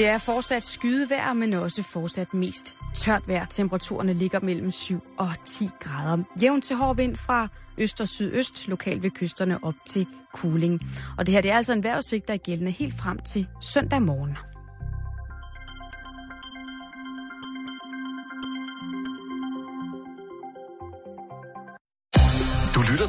Det er fortsat skydevejr, men også fortsat mest tørt vejr. Temperaturerne ligger mellem 7 og 10 grader. Jævn til hård vind fra øst og sydøst, lokalt ved kysterne op til Kuling. Og det her det er altså en vejrudsigt, der er gældende helt frem til søndag morgen.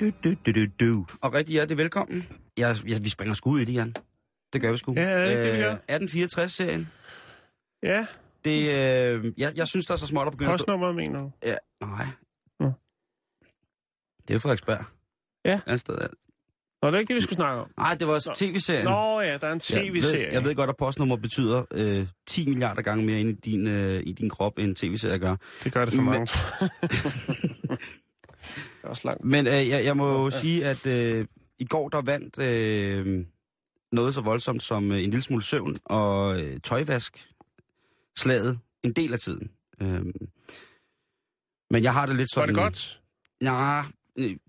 Du, du, du, du, du. Og rigtig hjertelig velkommen. Jeg, jeg, vi springer skud i det, Jan. Det gør vi sgu. Ja, det er det, vi gør. 1864-serien. Ja, Det, øh, jeg, jeg synes, der er så småt at begynde... postnummeret mener du? Ja, nej. Nå. Det er Frederiksberg. Ja. Et sted, ja. Nå, det er ikke det, vi skulle snakke om. Nej, det var også tv-serien. Nå ja, der er en jeg, ved, tv-serie. jeg ved godt, at postnummer betyder øh, 10 milliarder gange mere ind i din, øh, i din krop, end tv-serier gør. Det gør det for mange, tror jeg. det er også langt. Men øh, jeg, jeg må jo Ja. sige, at øh, i går der vandt øh, noget så voldsomt som øh, en lille smule søvn og øh, tøjvask slaget en del af tiden. Øh, men jeg har det lidt Var sådan... det godt? Nej,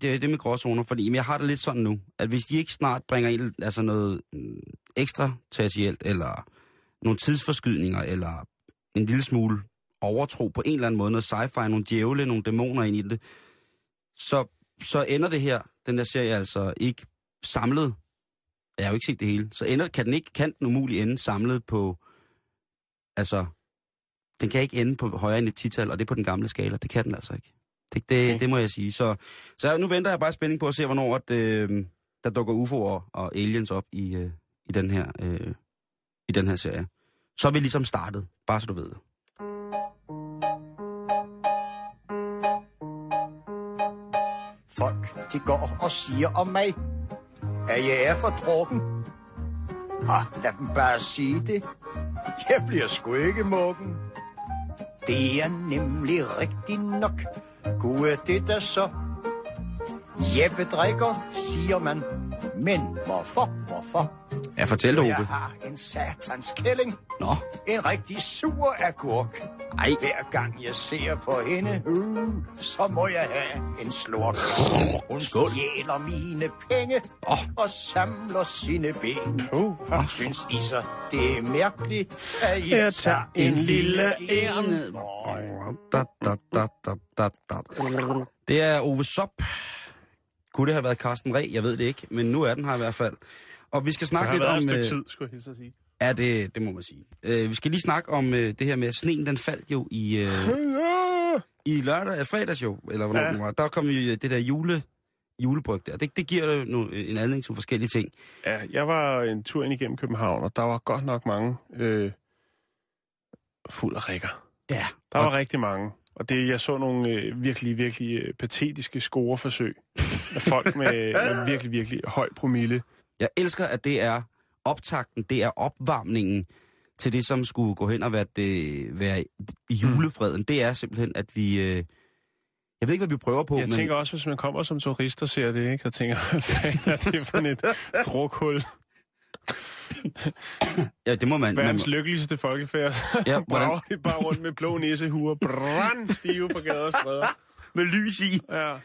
det er det med gråzoner, fordi men jeg har det lidt sådan nu, at hvis de ikke snart bringer ind, altså noget mm, ekstra tertielt, eller nogle tidsforskydninger, eller en lille smule overtro på en eller anden måde, noget sci-fi, nogle djævle, nogle dæmoner ind i det, så, så ender det her, den der serie altså ikke samlet. Jeg har jo ikke set det hele. Så ender, kan den ikke, kan den umuligt ende samlet på, altså, den kan ikke ende på højere end et tital, og det er på den gamle skala. Det kan den altså ikke. Det, det, Okay. det må jeg sige. Så, så nu venter jeg bare spænding på at se, hvornår at, øh, der dukker UFO'er og aliens op i, øh, i, den her, øh, i den her serie. Så er vi ligesom startet, bare så du ved det. Folk, de går og siger om mig, at jeg er for drukken. Ah, lad dem bare sige det. Jeg bliver sgu ikke mukken. Det er nemlig rigtigt nok. Gud er det der så. Jeppe drikker, siger man. Men hvorfor, hvorfor? Ja, fortæl det, Jeg Ove. har en satans kælling. Nå, En rigtig sur agurk. Ej. Hver gang jeg ser på hende, uh, så må jeg have en slurk. Hun Skål. stjæler mine penge Åh. og samler sine ben. Uh, Og synes I så, det er mærkeligt, at jeg, Jeg tager en lille en. Da, da, da, da, da, da. Det er Ove Sop. Kunne det have været Carsten Reh? Jeg ved det ikke, men nu er den her i hvert fald. Og vi skal det snakke har lidt været om... et stykke øh, tid, skulle jeg hilse at sige. Ja, det, det må man sige. Uh, vi skal lige snakke om uh, det her med, at sneen den faldt jo i, uh, i lørdag, uh, fredags jo, eller hvornår Ja. det var. Der kom jo det der jule, julebryg der. Det, det giver jo nu en anledning til forskellige ting. Ja, jeg var en tur ind igennem København, og der var godt nok mange øh, fuld af rækker. Ja. Der og, var rigtig mange. Og det, jeg så nogle øh, virkelig, virkelig øh, patetiske scoreforsøg af folk med, med virkelig, virkelig høj promille. Jeg elsker, at det er optakten, det er opvarmningen til det, som skulle gå hen og være, det, være julefreden. Det er simpelthen, at vi... Øh, jeg ved ikke, hvad vi prøver på, Jeg men... tænker også, hvis man kommer som turist og ser det, ikke, så tænker hvad er det for et drukhul? Ja, det må man... man Verdens lykkeligste folkefærd. Ja, hvordan- Brager bare rundt med blå næsehuer, brandstive på gader og stræder. med lys i. Ja.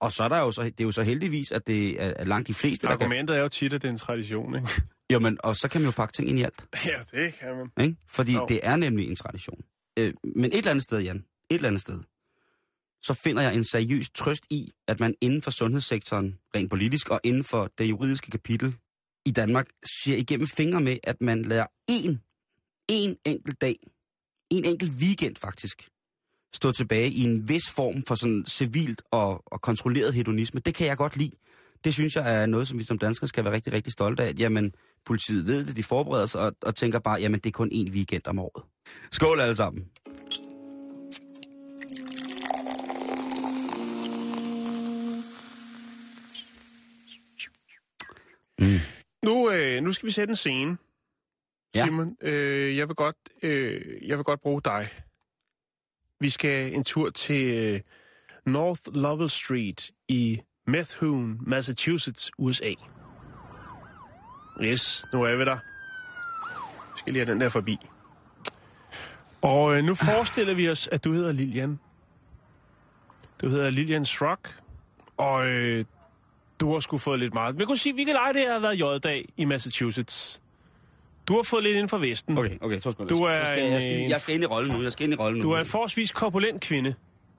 Og så er der jo så, det er jo så heldigvis, at det er er langt de fleste, der kan... Argumentet er jo tit, at det er en tradition, ikke? Jamen, og så kan man jo pakke ting ind i alt, Ja, det kan man. ikke? Fordi Jo. det er nemlig en tradition. Øh, men et eller andet sted, Jan, et eller andet sted, så finder jeg en seriøs trøst i, at man inden for sundhedssektoren, rent politisk, og inden for det juridiske kapitel i Danmark, ser igennem fingre med, at man lader en, en enkelt dag, en enkelt weekend faktisk, stå tilbage i en vis form for sådan civilt og, og kontrolleret hedonisme. Det kan jeg godt lide. Det synes jeg er noget, som vi som danskere skal være rigtig, rigtig stolte af. At, jamen, politiet ved det, de forbereder sig og, og tænker bare, jamen det er kun én weekend om året. Skål alle sammen. Mm øh, nu skal vi sætte en scene. Ja. Simon, øh, jeg, vil godt, øh, jeg vil godt bruge dig. Vi skal en tur til øh, North Lovell Street i Methuen, Massachusetts, USA. Yes, nu er vi der. Vi skal lige have den der forbi. Og øh, nu forestiller vi os, at du hedder Lilian. Du hedder Lilian Schrock, og øh, du har sgu fået lidt meget. Vi kan sige, vi kan lege, det har været J-dag i Massachusetts. Du har fået lidt inden for Vesten. Okay, okay, så skal Du er jeg, skal, jeg, skal, jeg skal ind i rollen nu. Jeg skal ind i rollen nu. Du er en forholdsvis korpulent kvinde.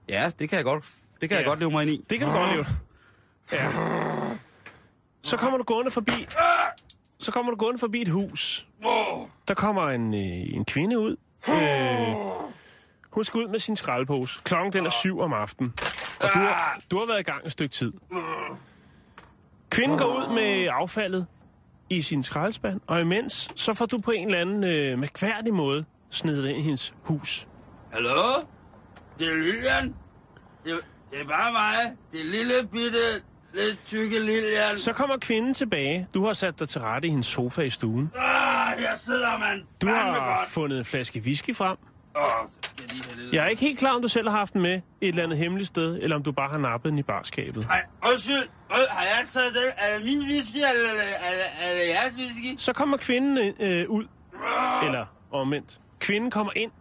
Ja, det kan jeg godt. Det kan ja. jeg godt leve mig ind i. Det kan du godt leve. Ja. Så kommer du gående forbi... Så kommer du gående forbi et hus. Der kommer en, øh, en kvinde ud. Øh, hun skal ud med sin skraldepose. Klokken den er syv om aftenen. Og du har, du har været i gang et stykke tid. Kvinden går ud med affaldet i sin skraldespand, og imens så får du på en eller anden øh, mærkværdig måde snedet ind i hendes hus. Hallo? Det er Lilian. Det, det er bare mig. Det er lille bitte, lidt tykke Lilian. Så kommer kvinden tilbage. Du har sat dig til rette i hendes sofa i stuen. Ah, her sidder man. Du har godt. fundet en flaske whisky frem. Åh, skal jeg lige have lidt. Jeg er ikke helt klar, om du selv har haft den med et eller andet hemmeligt sted, eller om du bare har nappet den i barskabet. Ej, undskyld. Har jeg taget det? Er det min whisky, eller er det, er er jeres whisky? Så kommer kvinden øh, ud, eller omvendt. Kvinden kommer ind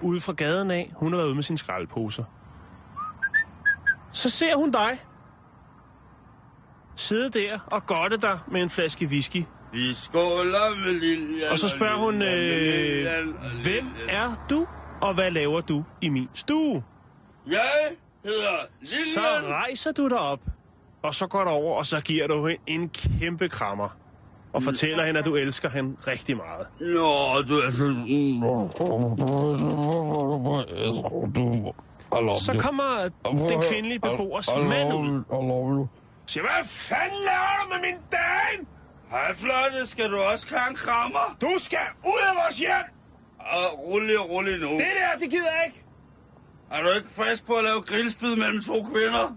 ude fra gaden af. Hun har været ude med sine skraldeposer. Så ser hun dig sidde der og godte dig med en flaske whisky. Vi skåler med Lilian. Og så spørger hun, Lilian, øh, hvem er du, og hvad laver du i min stue? Jeg hedder Så Lilian. rejser du dig op, og så går du over, og så giver du hende en kæmpe krammer. Og fortæller hende, at du elsker hende rigtig meget. Nå, du er så... Så kommer den kvindelige beboers mand ud. Siger, hvad fanden laver du med min dame? Hej, Flotte. Skal du også have en krammer? Du skal ud af vores hjem! Og rulle, rulle nu. Det der, det gider jeg ikke. Er du ikke frisk på at lave grillspid mellem to kvinder?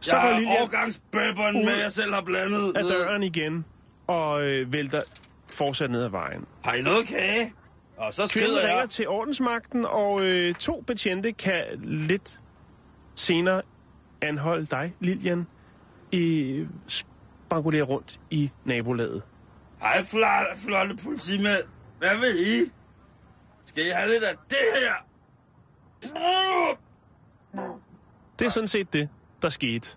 Så jeg går har årgangsbøbberen med, jeg selv har blandet. af døren igen, og øh, vælter fortsat ned ad vejen. Har I noget kage? Og så Kvinden skrider ringer jeg. til ordensmagten, og øh, to betjente kan lidt senere anholde dig, Lilian, i spankulere rundt i nabolaget. Hej, flotte, flotte politimænd. Hvad vil I? Skal I have lidt af det her? Det er sådan set det, der skete.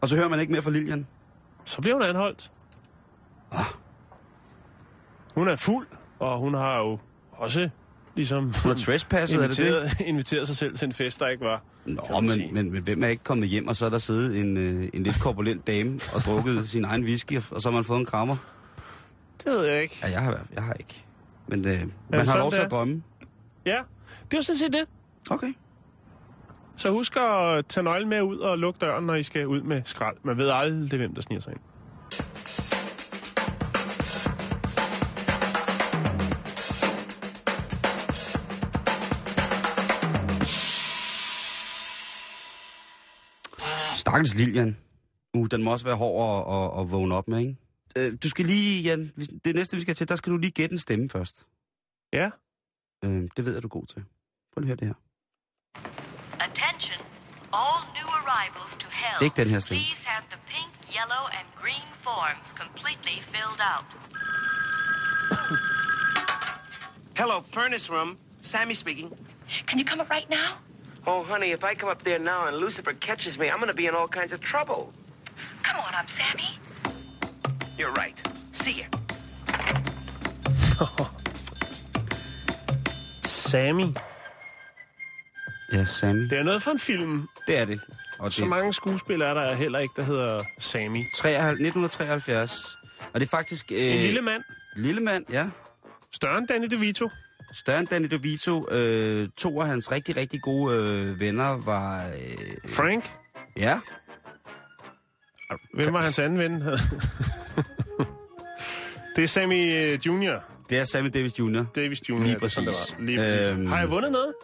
Og så hører man ikke mere fra Lilian. Så bliver hun anholdt. Hun er fuld, og hun har jo også ligesom Hun har trespasset, er det det? inviteret, inviteret sig selv til en fest, der ikke var. Nå, men, men, men hvem er ikke kommet hjem, og så er der siddet en, øh, en lidt korpulent dame og drukket sin egen whisky, og så har man fået en krammer? Det ved jeg ikke. Ja, jeg har, jeg har ikke. Men øh, man har lov til at drømme. Ja, det er jo sådan set det. Okay. Så husk at tage nøglen med ud og lukke døren, når I skal ud med skrald. Man ved aldrig, hvem der sniger sig ind. Stakkels Lilian. Uh, den må også være hård at, at, at vågne op med, ikke? Øh, du skal lige, Jan, hvis- det næste, vi skal til, der skal du lige gætte en stemme først. Ja. Øh, det ved jeg, du er god til. Prøv lige at høre det her. Attention, all new arrivals to Hell. Det er ikke den her stemme. Please have the pink, yellow, and green forms completely filled out. Hello, furnace room. Sammy speaking. Can you come up right now? Oh, honey, if I come up there now and Lucifer catches me, I'm going to be in all kinds of trouble. Come on up, Sammy. You're right. See ya. Sammy. Ja, Sammy. Det er noget for en film. Det er det. Og Så det mange skuespillere er der heller ikke, der hedder Sammy. er 73 1973. Og det er faktisk... Øh, En lille mand. Lille mand, ja. Større end Danny DeVito. Større end Danny DeVito. Øh, to af hans rigtig, rigtig gode øh, venner var... Øh, Frank. ja, Hvem var hans anden ven? det er Sammy øh, Jr. Det er Sammy Davis Jr. Davis Jr. Lige ja, det sådan, det præcis. var. Lige præcis. Øhm. Har jeg vundet noget?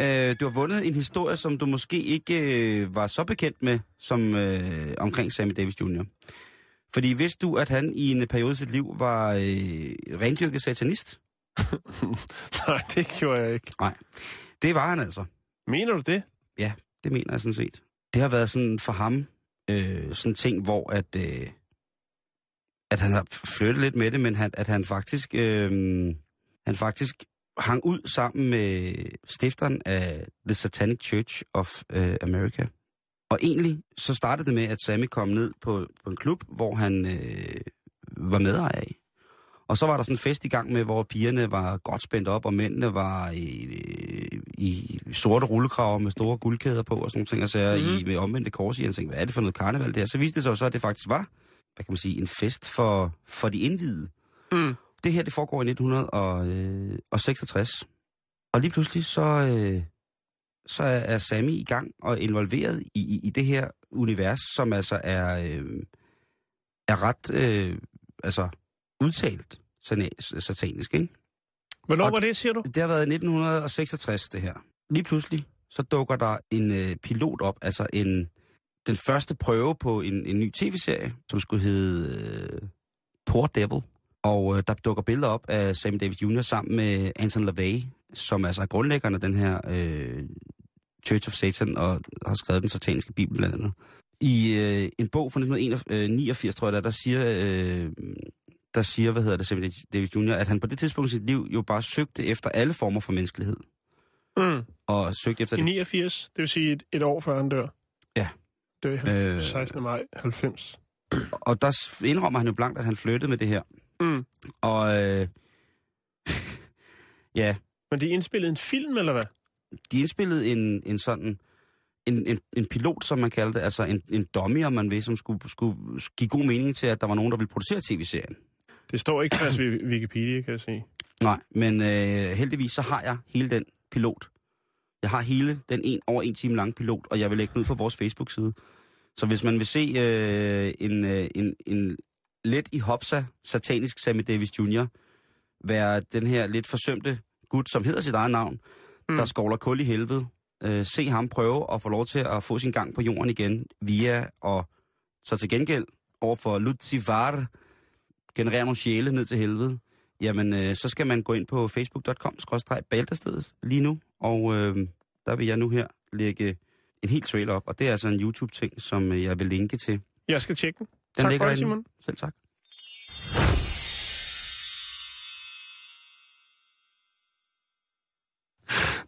Øh, du har vundet en historie, som du måske ikke øh, var så bekendt med, som øh, omkring Sammy Davis Jr. Fordi vidste du, at han i en periode i sit liv var øh, rendyrket satanist? Nej, det gjorde jeg ikke. Nej. Det var han altså. Mener du det? Ja, det mener jeg sådan set. Det har været sådan for ham, øh, sådan en ting, hvor at, øh, at han har flyttet lidt med det, men han, at han faktisk, øh, han faktisk hang ud sammen med stifteren af The Satanic Church of øh, America. Og egentlig så startede det med, at Sammy kom ned på, på en klub, hvor han øh, var medejer af. Og så var der sådan en fest i gang med, hvor pigerne var godt spændt op, og mændene var i, i sorte rullekraver med store guldkæder på og sådan nogle ting, og så mm-hmm. i, med omvendte kors i. Han tænkte, hvad er det for noget karneval der? Så viste det sig jo så, at det faktisk var, hvad kan man sige, en fest for, for de indvidede. Mm. Det her, det foregår i 1966. Og lige pludselig så, øh, så er, Sammy i gang og involveret i, i, i det her univers, som altså er, øh, er ret øh, altså, udtalt satanisk, ikke? Hvornår Og- var det, siger du? Det har været i 1966, det her. Lige pludselig, så dukker der en øh, pilot op, altså en, den første prøve på en, en ny tv-serie, som skulle hedde øh, Poor Devil. Og øh, der dukker billeder op af Sammy Davis Jr. sammen med Anton LaVey, som altså er grundlæggeren af den her øh, Church of Satan, og har skrevet den sataniske bibel blandt andet. I øh, en bog fra 1989, tror jeg, der, der siger... Øh, der siger, hvad hedder det, Sammy Davis Jr., at han på det tidspunkt i sit liv jo bare søgte efter alle former for menneskelighed. Mm. Og søgte efter I det. 89, det vil sige et, et år før han dør. Ja. Dør i halv- Øh. 16. maj 90. Og der indrømmer han jo blankt, at han flyttede med det her. Mm. Og øh, ja, Men de indspillede en film, eller hvad? de indspillede en, en sådan, en, en, en pilot, som man kalder det, altså en, en dummy, om man vil, som skulle, skulle give god mening til, at der var nogen, der ville producere tv-serien. Det står ikke på Wikipedia, kan jeg sige. Nej, men øh, heldigvis så har jeg hele den pilot. Jeg har hele den en, over en time lange pilot, og jeg vil lægge den ud på vores Facebook-side. Så hvis man vil se øh, en, øh, en, en let i hopsa satanisk Sammy Davis Jr. være den her lidt forsømte gut, som hedder sit eget navn, mm. der skovler kul i helvede, øh, se ham prøve at få lov til at få sin gang på jorden igen via og så til gengæld over for Lucifer generere nogle sjæle ned til helvede, jamen øh, så skal man gå ind på facebook.com balderstedet lige nu, og øh, der vil jeg nu her lægge en helt trailer op, og det er altså en YouTube-ting, som øh, jeg vil linke til. Den Jeg skal tjekke den. tak ligger for det. Simon. Selv tak.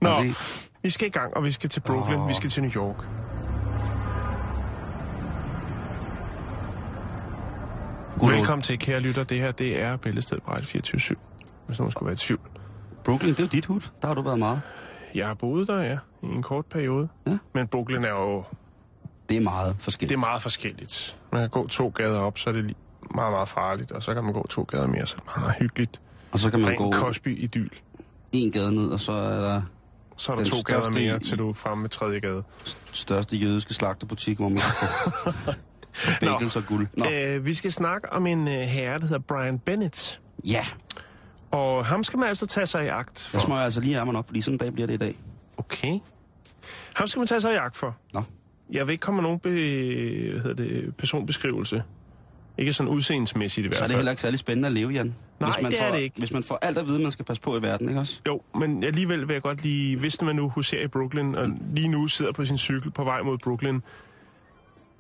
Nå, vi skal i gang, og vi skal til Brooklyn. Åh. Vi skal til New York. Gud, Velkommen til, kære lytter. Det her, det er Bæltestedet på Radio 24 hvis nogen skulle være i tvivl. Brooklyn, det er jo dit hud. Der har du været meget. Jeg har boet der, ja, i en kort periode. Ja. Men Brooklyn er jo Det er meget forskelligt. det er meget forskelligt. Man kan gå to gader op, så er det meget, meget farligt. Og så kan man gå to gader mere, så er det meget, meget hyggeligt. Og så kan man Ren gå Cosby-idyl. en gade ned, og så er der Så er der to gader mere, til du er fremme med tredje gade. største jødiske slagterbutik, hvor man kan bagels og guld. Nå. Øh, vi skal snakke om en øh, herre, der hedder Brian Bennett. Ja, Og ham skal man altså tage sig i agt for. jeg smøger altså lige ærmerne op, fordi sådan en dag bliver det i dag. Okay. Ham skal man tage sig i agt for. Nå. Jeg vil ikke komme med nogen be, hvad hedder det, personbeskrivelse. Ikke sådan udseendelsmæssigt i hvert Så er fald. det heller ikke særlig spændende at leve, Jan. Nej, hvis man det er får, det ikke. Hvis man får alt at vide, man skal passe på i verden, ikke også? Jo, men alligevel vil jeg godt lige, hvis man nu huserer i Brooklyn, og lige nu sidder på sin cykel på vej mod Brooklyn,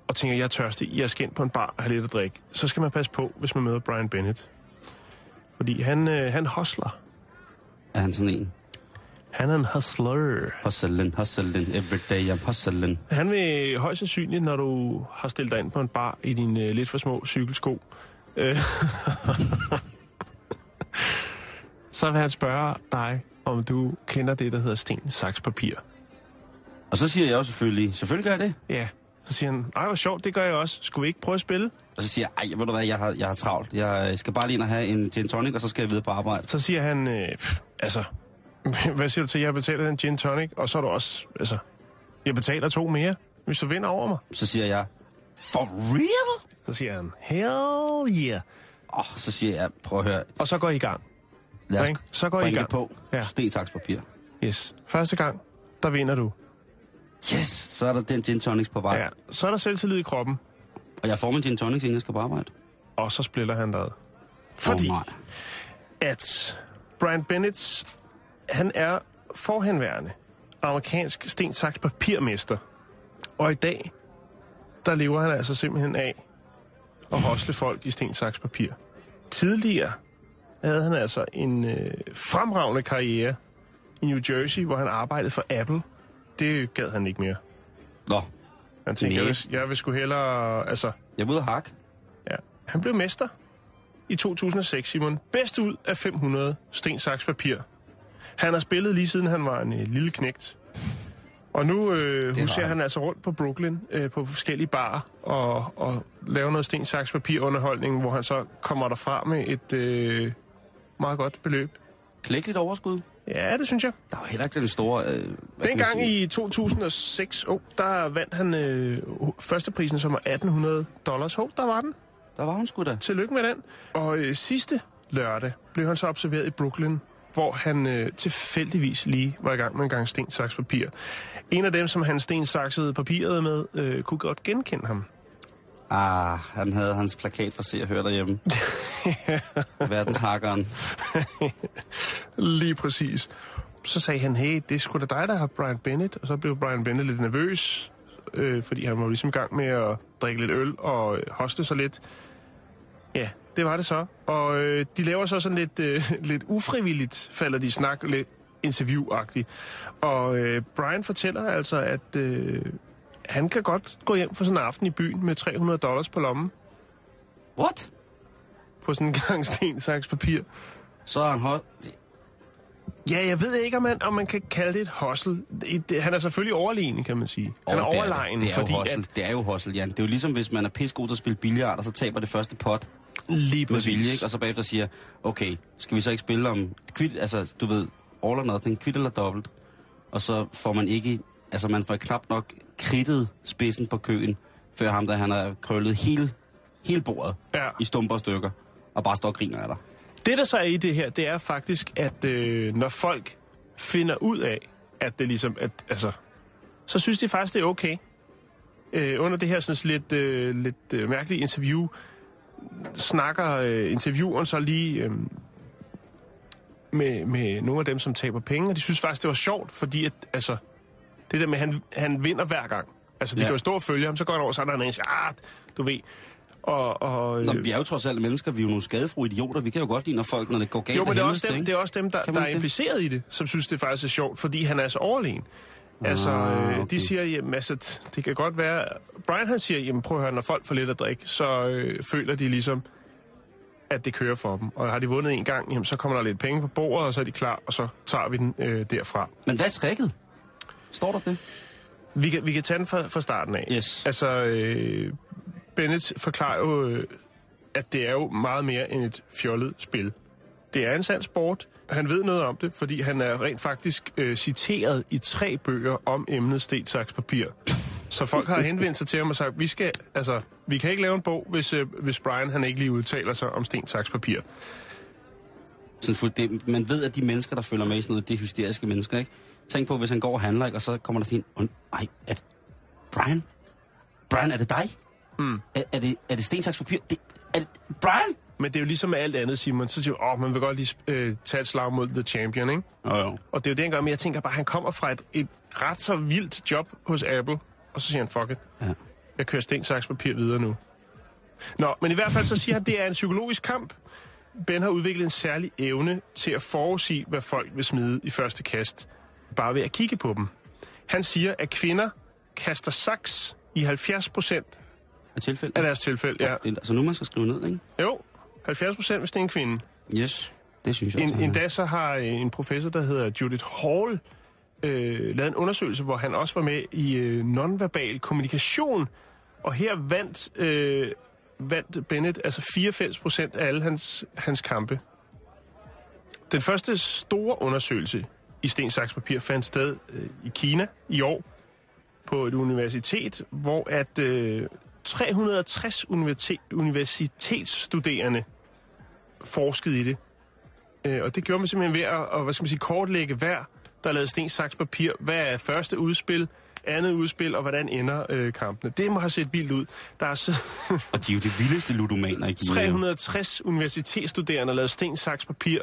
og tænker, jeg er tørstig, jeg skal ind på en bar og have lidt at drikke, så skal man passe på, hvis man møder Brian Bennett. Fordi han, øh, han hustler. Er han sådan en? Han er en hustler. Hustlen, hustlen, everyday I'm hustlen. Han vil højst sandsynligt, når du har stillet dig ind på en bar i dine øh, lidt for små cykelsko, øh, så vil han spørge dig, om du kender det, der hedder sten, saks, papir. Og så siger jeg jo selvfølgelig, selvfølgelig gør jeg det. Ja, så siger han, ej, hvor sjovt, det gør jeg også. Skulle vi ikke prøve at spille? Og så siger jeg, ej, ved du hvad, jeg har, jeg har travlt. Jeg skal bare lige ind og have en gin tonic, og så skal jeg videre på arbejde. Så siger han, øh, pff, altså, hvad siger du til, jeg betaler en gin tonic, og så er du også, altså, jeg betaler to mere, hvis du vinder over mig. Så siger jeg, for real? Så siger han, hell yeah. Åh, oh, så siger jeg, prøv at høre, Og så går I i gang. Lad os? Så går I i gang. på. Ja. Sten, papir. Yes. Første gang, der vinder du. Yes! Så er der den gin tonics på vej. Ja. Så er der selvtillid i kroppen, Og jeg får min gin tonics, inden jeg skal på arbejde. og så splitter han dig. Fordi Oh, nej. at Brian Bennett, han er forhenværende amerikansk sten, saks, papirmester. Og i dag, der lever han altså simpelthen af at hosle folk i sten, saks, papir. Tidligere havde han altså en øh, fremragende karriere i New Jersey, hvor han arbejdede for Apple. Det gad han ikke mere. Nå, Han tænkte, jeg vil, jeg vil sgu hellere... Altså, jeg at hakke. Ja. Han blev mester i 2006, Simon. Bedst ud af 500 sten, saks, papir. Han har spillet lige siden han var en øh, lille knægt. Og nu øh, har huserer han. han altså rundt på Brooklyn øh, på forskellige barer og, og laver noget sten, saks, papir underholdning, hvor han så kommer derfra med et øh, meget godt beløb. Klækkeligt overskud. Ja, det synes jeg. Der var heller ikke den store... Øh, Dengang i 2006, oh, der vandt han øh, førsteprisen, som var 1800 dollars. Hov, der var den. Der var hun sgu da. Tillykke med den. Og øh, sidste lørdag blev han så observeret i Brooklyn, hvor han øh, tilfældigvis lige var i gang med en gang sten, saks, papir. En af dem, som han sten, saksede papiret med, øh, kunne godt genkende ham. Ah, han havde hans plakat for se og høre derhjemme. Verdenshakkeren. Lige præcis. Så sagde han, hey, det er sgu da dig, der har Brian Bennett. Og så blev Brian Bennett lidt nervøs, øh, fordi han var ligesom i gang med at drikke lidt øl og øh, hoste sig lidt. Ja, det var det så. Og øh, de laver så sådan lidt, øh, lidt ufrivilligt, falder de i snak, lidt interviewagtigt. Og øh, Brian fortæller altså, at øh, han kan godt gå hjem for sådan en aften i byen med 300 dollars på lommen What? på sådan en gang sten, saks, papir. Så er han hot. Ja, jeg ved ikke, om man, om man kan kalde det et det, han er selvfølgelig overlegen, kan man sige. Han er det overlegen, det er, fordi at... Det er jo hustle, Jan. Det er jo ligesom, hvis man er pissegod til at spille billard, og så taber det første pot Lige med vilje, ikke? og så bagefter siger, okay, skal vi så ikke spille om kvit, altså du ved, all or nothing, kvit eller dobbelt, og så får man ikke, altså man får knap nok kridtet spidsen på køen, før ham der han har krøllet hele, hele bordet Ja. i stumper og stykker, og bare står og griner af dig. Det, der så er i det her, det er faktisk, at øh, når folk finder ud af, at det ligesom... At, altså, så synes de faktisk, det er okay. Øh, under det her sådan lidt, øh, lidt øh, mærkelige interview, snakker øh, intervieweren så lige øh, med, med nogle af dem, som taber penge, og de synes faktisk, det var sjovt, fordi at, altså, det der med, at han, han vinder hver gang. Altså, de Ja. kan jo stå og følge ham, så går han over, så er der en, ah, du ved. Og, og, Nå, øh, vi er jo trods alt mennesker, vi er jo nogle skadefru idioter, vi kan jo godt lide, når folk, når det går galt jo, men det er, også dem, det er også dem, der, der er det? impliceret i det, som synes, det faktisk er sjovt, fordi han er så overlegen. Altså, Ah, okay. de siger, jamen, altså, det kan godt være... Brian han siger, jamen prøv at høre, når folk får lidt at drikke, så øh, føler de ligesom, at det kører for dem. Og har de vundet en gang, jamen, så kommer der lidt penge på bordet, og så er de klar, og så tager vi den øh, derfra. Men hvad er tricket? Står der det? Vi kan, vi kan tage den fra, fra starten af. Yes. Altså, øh, Bennett forklarer jo, øh, at det er jo meget mere end et fjollet spil. Det er en sand sport. Han ved noget om det, fordi han er rent faktisk øh, citeret i tre bøger om emnet sten, saks, papir. Så folk har henvendt sig til ham og sagt, vi skal, altså, vi kan ikke lave en bog, hvis, øh, hvis Brian han ikke lige udtaler sig om sten, saks, papir. Sådan, for det, man ved, at de mennesker, der følger med i sådan noget, det er hysteriske mennesker, ikke? Tænk på, hvis han går og handler, ikke? og så kommer der sådan en, ej, er det, Brian? Brian, er det dig? Mm. Er, er, det, er det stensaks papir? Det, er det, Brian? Men det er jo ligesom med alt andet, Simon. Så siger åh, man vil godt lige øh, tage et slag mod The Champion, ikke? Jo, jo. Og det er jo det, han gør, men jeg tænker bare, han kommer fra et, et ret så vildt job hos Apple, og så siger han, fuck it, Ja. jeg kører sten, saks, papir videre nu. Nå, men i hvert fald så siger han, at det er en psykologisk kamp. Ben har udviklet en særlig evne til at forudsige, hvad folk vil smide i første kast, bare ved at kigge på dem. Han siger, at kvinder kaster saks i 70 procent Er tilfælde? af deres tilfælde. Ja. Er altså nu, man skal skrive ned, ikke? Jo, 70 procent, hvis det er en kvinde. Yes. Det synes jeg En, også. han en dag så har øh, en professor, der hedder Judith Hall, øh, lavet en undersøgelse, hvor han også var med i øh, nonverbal kommunikation. Og her vandt, øh, vandt Bennett altså 94 procent af alle hans, hans kampe. Den første store undersøgelse i sten, saks, papir fandt sted øh, i Kina i år på et universitet, hvor at øh, 360 universitet, universitetsstuderende forskede i det. Øh, og det gjorde man simpelthen ved at, og, hvad skal man sige, kortlægge hver, der lavede sten, saks, papir. Hvad er første udspil, andet udspil, og hvordan ender øh, kampene. Det må have set vildt ud. Der er så Og de er jo de vildeste ludomaner i Kina. 360 universitetsstuderende der lavede sten, saks, papir,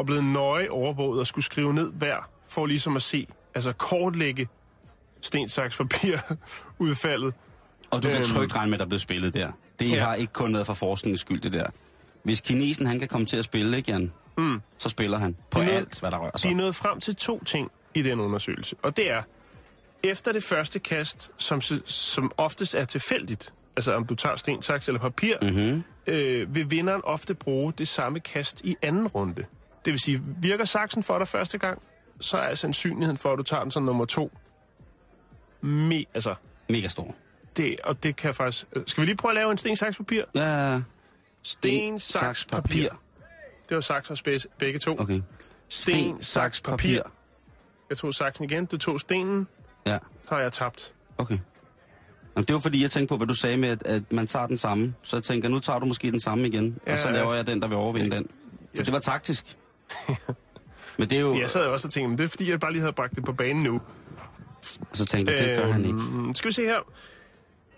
og blevet nøje overvåget og skulle skrive ned hver, for ligesom at se, altså kortlægge sten, saks, papir udfaldet. Og du kan Øhm. trygt regne med, at der bliver spillet der. Det Ja. har ikke kun været for forskningens skyld, det der. Hvis kinesen han kan komme til at spille, ikke Jan? Mm. Så spiller han på De alt, hvad der rører De sig. er nået frem til to ting i den undersøgelse, og det er, efter det første kast, som, som oftest er tilfældigt, altså om du tager sten, saks eller papir, Mm-hmm. øh, vil vinderen ofte bruge det samme kast i anden runde. Det vil sige, virker saksen for dig første gang, så er sandsynligheden for, at du tager den som nummer to. Me, altså, Mega stor. det, og det kan faktisk... øh, Skal vi lige prøve at lave en sten, saks, papir? Ja, Sten, saks, papir. Det var saks og spids, begge to. Okay. Sten, saks, papir. Jeg tog saksen igen, du tog stenen, Ja, så har jeg tabt. okay. Jamen, det var fordi, jeg tænkte på, hvad du sagde med, at, at man tager den samme. Så jeg tænker, nu tager du måske den samme igen, ja, og så laver jeg den, der vil overvinde den. Så det var taktisk. Men det er jo... Jeg sad jo også og tænkte, men det er fordi, jeg bare lige havde bragt det på banen nu. Så tænkte jeg, det gør han ikke. Øhm, Skal vi se her.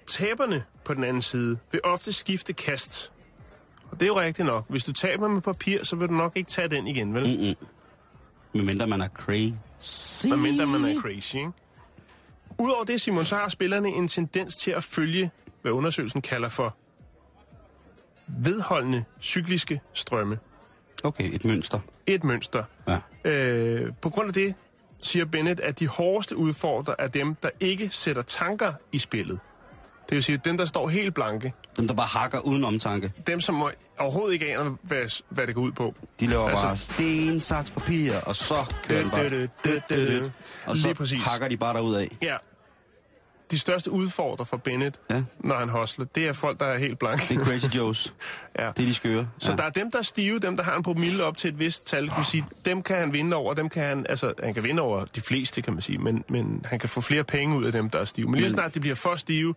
Taberne på den anden side vil ofte skifte kast. Og det er jo rigtigt nok. Hvis du taber med papir, så vil du nok ikke tage den igen, vel? Mm. Mm-mm. Medmindre man er crazy. Medmindre man er crazy, ikke? Udover det, Simon, så har spillerne en tendens til at følge, hvad undersøgelsen kalder for vedholdende cykliske strømme. Okay, et mønster. Et mønster. Ja. Øh, på grund af det siger Bennett, at de hårdeste udfordrer er dem, der ikke sætter tanker i spillet. Det vil sige, dem, der står helt blanke. Dem, der bare hakker uden omtanke. Dem, som overhovedet ikke aner, hvad, hvad det går ud på. De laver Altså- bare sten, saks, papir, og så kører den bare. Og så Lige præcis. hakker de bare derud af. Ja. De største udfordrer for Bennett, Ja. når han hostler, det er folk, der er helt blanke. Det er Crazy Joes. ja. Det er de skøre. Så ja. der er dem, der er stive, dem, der har en promille op til et vist tal, kan vi sige, dem kan han vinde over, dem kan han, altså, han kan vinde over de fleste, kan man sige, men, men han kan få flere penge ud af dem, der er stive. Men lige snart de bliver for stive,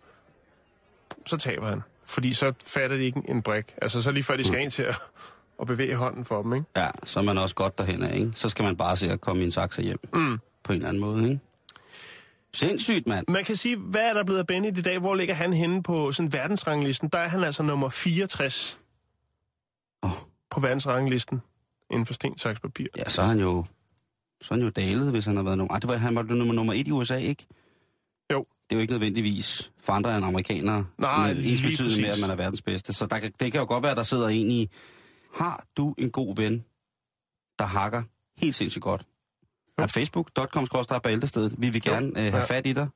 så taber han. Fordi så fatter de ikke en brik. Altså, så lige før de skal ind til at, at bevæge hånden for dem, ikke? Ja, så er man også godt derhen af, ikke? Så skal man bare se at komme i en taxa hjem. Mm. På en eller anden måde, ikke? Sindssygt, mand. Man kan sige, hvad er der blevet af Benny i dag? Hvor ligger han henne på sådan verdensranglisten? Der er han altså nummer 64 Åh. på verdensranglisten inden for sten, saks, papir. Ja, så er han jo... Så er han jo dalet, hvis han har været nummer... Ah, det var, han var nummer, nummer et i USA, ikke? Jo. Det er jo ikke nødvendigvis for andre end amerikanere. Nej, med lige betydning med, at man er verdens bedste. Så der, kan- det kan jo godt være, der sidder en i... Har du en god ven, der hakker helt sindssygt godt? Er facebook.com bæltestedet. Vi vil gerne øh, have Ja. fat i dig.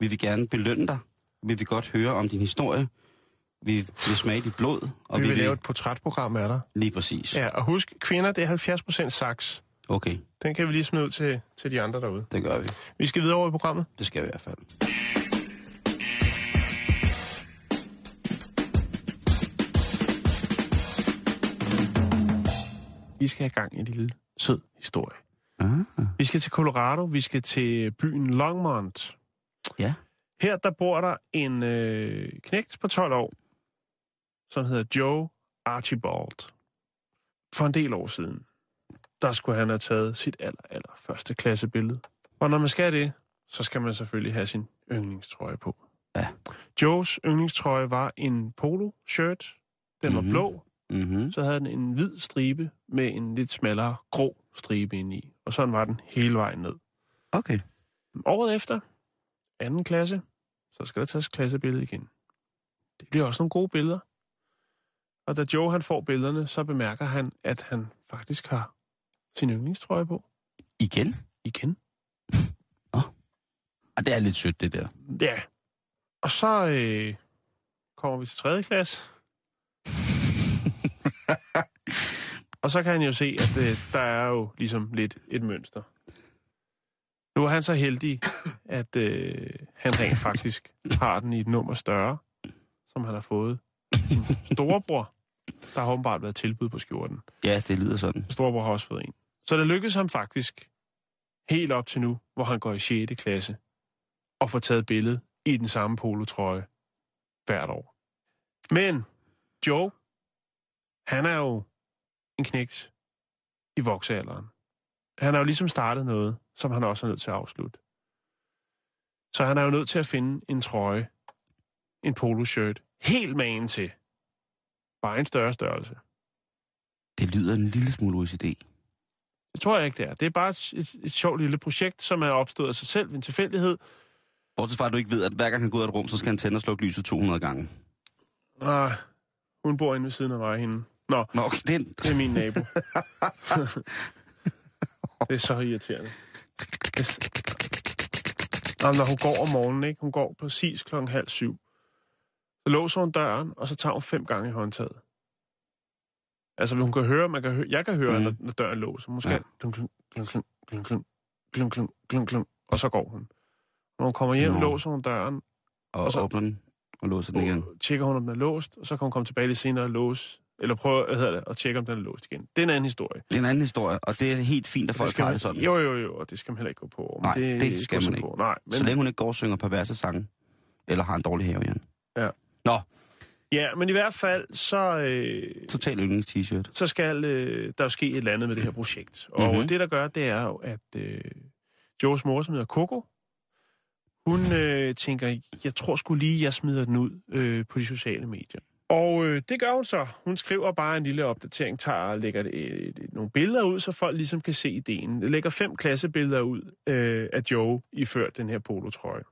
Vi vil gerne belønne dig. Vi vil godt høre om din historie. Vi vil smage dit blod. Og vi vil lave et portrætprogram af dig. Lige præcis. Ja, og husk, kvinder, det er 70 procent saks. Okay, Den kan vi lige smide ud til, til de andre derude. det gør vi. Vi skal videre over i programmet. Det skal vi i hvert fald. Vi skal have gang i en lille sød historie. Ah, Vi skal til Colorado. Vi skal til byen Longmont. ja. Her der bor der en øh, knægt på 12 år, som hedder Joe Archibald. For en del år siden, der skulle han have taget sit aller, aller første klassebillede. Og når man skal det, så skal man selvfølgelig have sin yndlingstrøje på. Ja. Joes yndlingstrøje var en polo-shirt. Den var Mhm. blå. Mm-hmm. Så havde den en hvid stribe med en lidt smallere grå stribe ind i. Og sådan var den hele vejen ned. Okay. Året efter, anden klasse, så skal der tages klassebillede igen. Det bliver også nogle gode billeder. Og da Joe han får billederne, så bemærker han, at han faktisk har sin yndlingstrøje på. Igen? Igen. Ah, det er lidt sødt, det der. Ja. Og så øh, kommer vi til tredje klasse. og så kan han jo se, at øh, der er jo ligesom lidt et mønster. Nu er han så heldig, at øh, han rent faktisk har den i et nummer større, som han har fået. Sin storebror, der har åbenbart været tilbud på skjorten. Ja, det lyder sådan. Storebror har også fået en. Så det lykkedes ham faktisk helt op til nu, hvor han går i 6. klasse, og får taget billede i den samme polotrøje hvert år. Men Joe, han er jo en knægt i voksealderen. Han har jo ligesom startet noget, som han også er nødt til at afslutte. Så han er jo nødt til at finde en trøje, en poloshirt, helt magen til. Bare en større størrelse. Det lyder en lille smule OCD. Det tror jeg ikke, det er. Det er bare et, et, et sjovt lille projekt, som er opstået af sig selv ved en tilfældighed. Bortset fra, at du ikke ved, at hver gang han går ud af et rum, så skal han tænde og slukke lyset 200 gange. Ah, hun bor inde ved siden af mig, hende. Nå, Nå, okay, det er det er min nabo. det er så irriterende. Er... Nå, når hun går om morgenen, ikke? Hun går præcis klokken halv syv. Så låser hun døren, og så tager hun fem gange i håndtaget. Altså, hun kan høre, man kan høre, jeg kan høre, mm. når, når døren låser. Måske Ja. ja. klunk, klunk, klunk, klunk, klunk, klunk, klunk, klunk, klunk, klunk, og så går hun. Når hun kommer hjem, Nå. låser hun døren, Og, Og så- åbner den og låser den igen. tjekker hun, om den er låst, og så kan hun komme tilbage lidt senere og låse, eller prøve, hvad hedder det, og tjekke, om den er låst igen. Det er en anden historie. Det er en anden historie, og det er helt fint, at folk skal har det sådan. Jo, jo, jo, og det skal man heller ikke gå på. Men Nej, det skal går man ikke. På. Nej, men, Så længe hun ikke går og synger perverse sange, eller har en dårlig have, Jan. Ja. Nå, ja, men i hvert fald, så, øh, total yndlings-t-shirt. så skal øh, der jo ske et eller andet med det her projekt. Og Mhm. mm-hmm. det, der gør, det er jo, at øh, Joes mor, som hedder Coco, hun øh, tænker, jeg tror sgu lige, jeg smider den ud øh, på de sociale medier. Og øh, det gør hun så. Hun skriver bare en lille opdatering, tager og lægger et, et, et, nogle billeder ud, så folk ligesom kan se ideen. Lægger fem klassebilleder ud øh, af Joe iført den her polotrøje.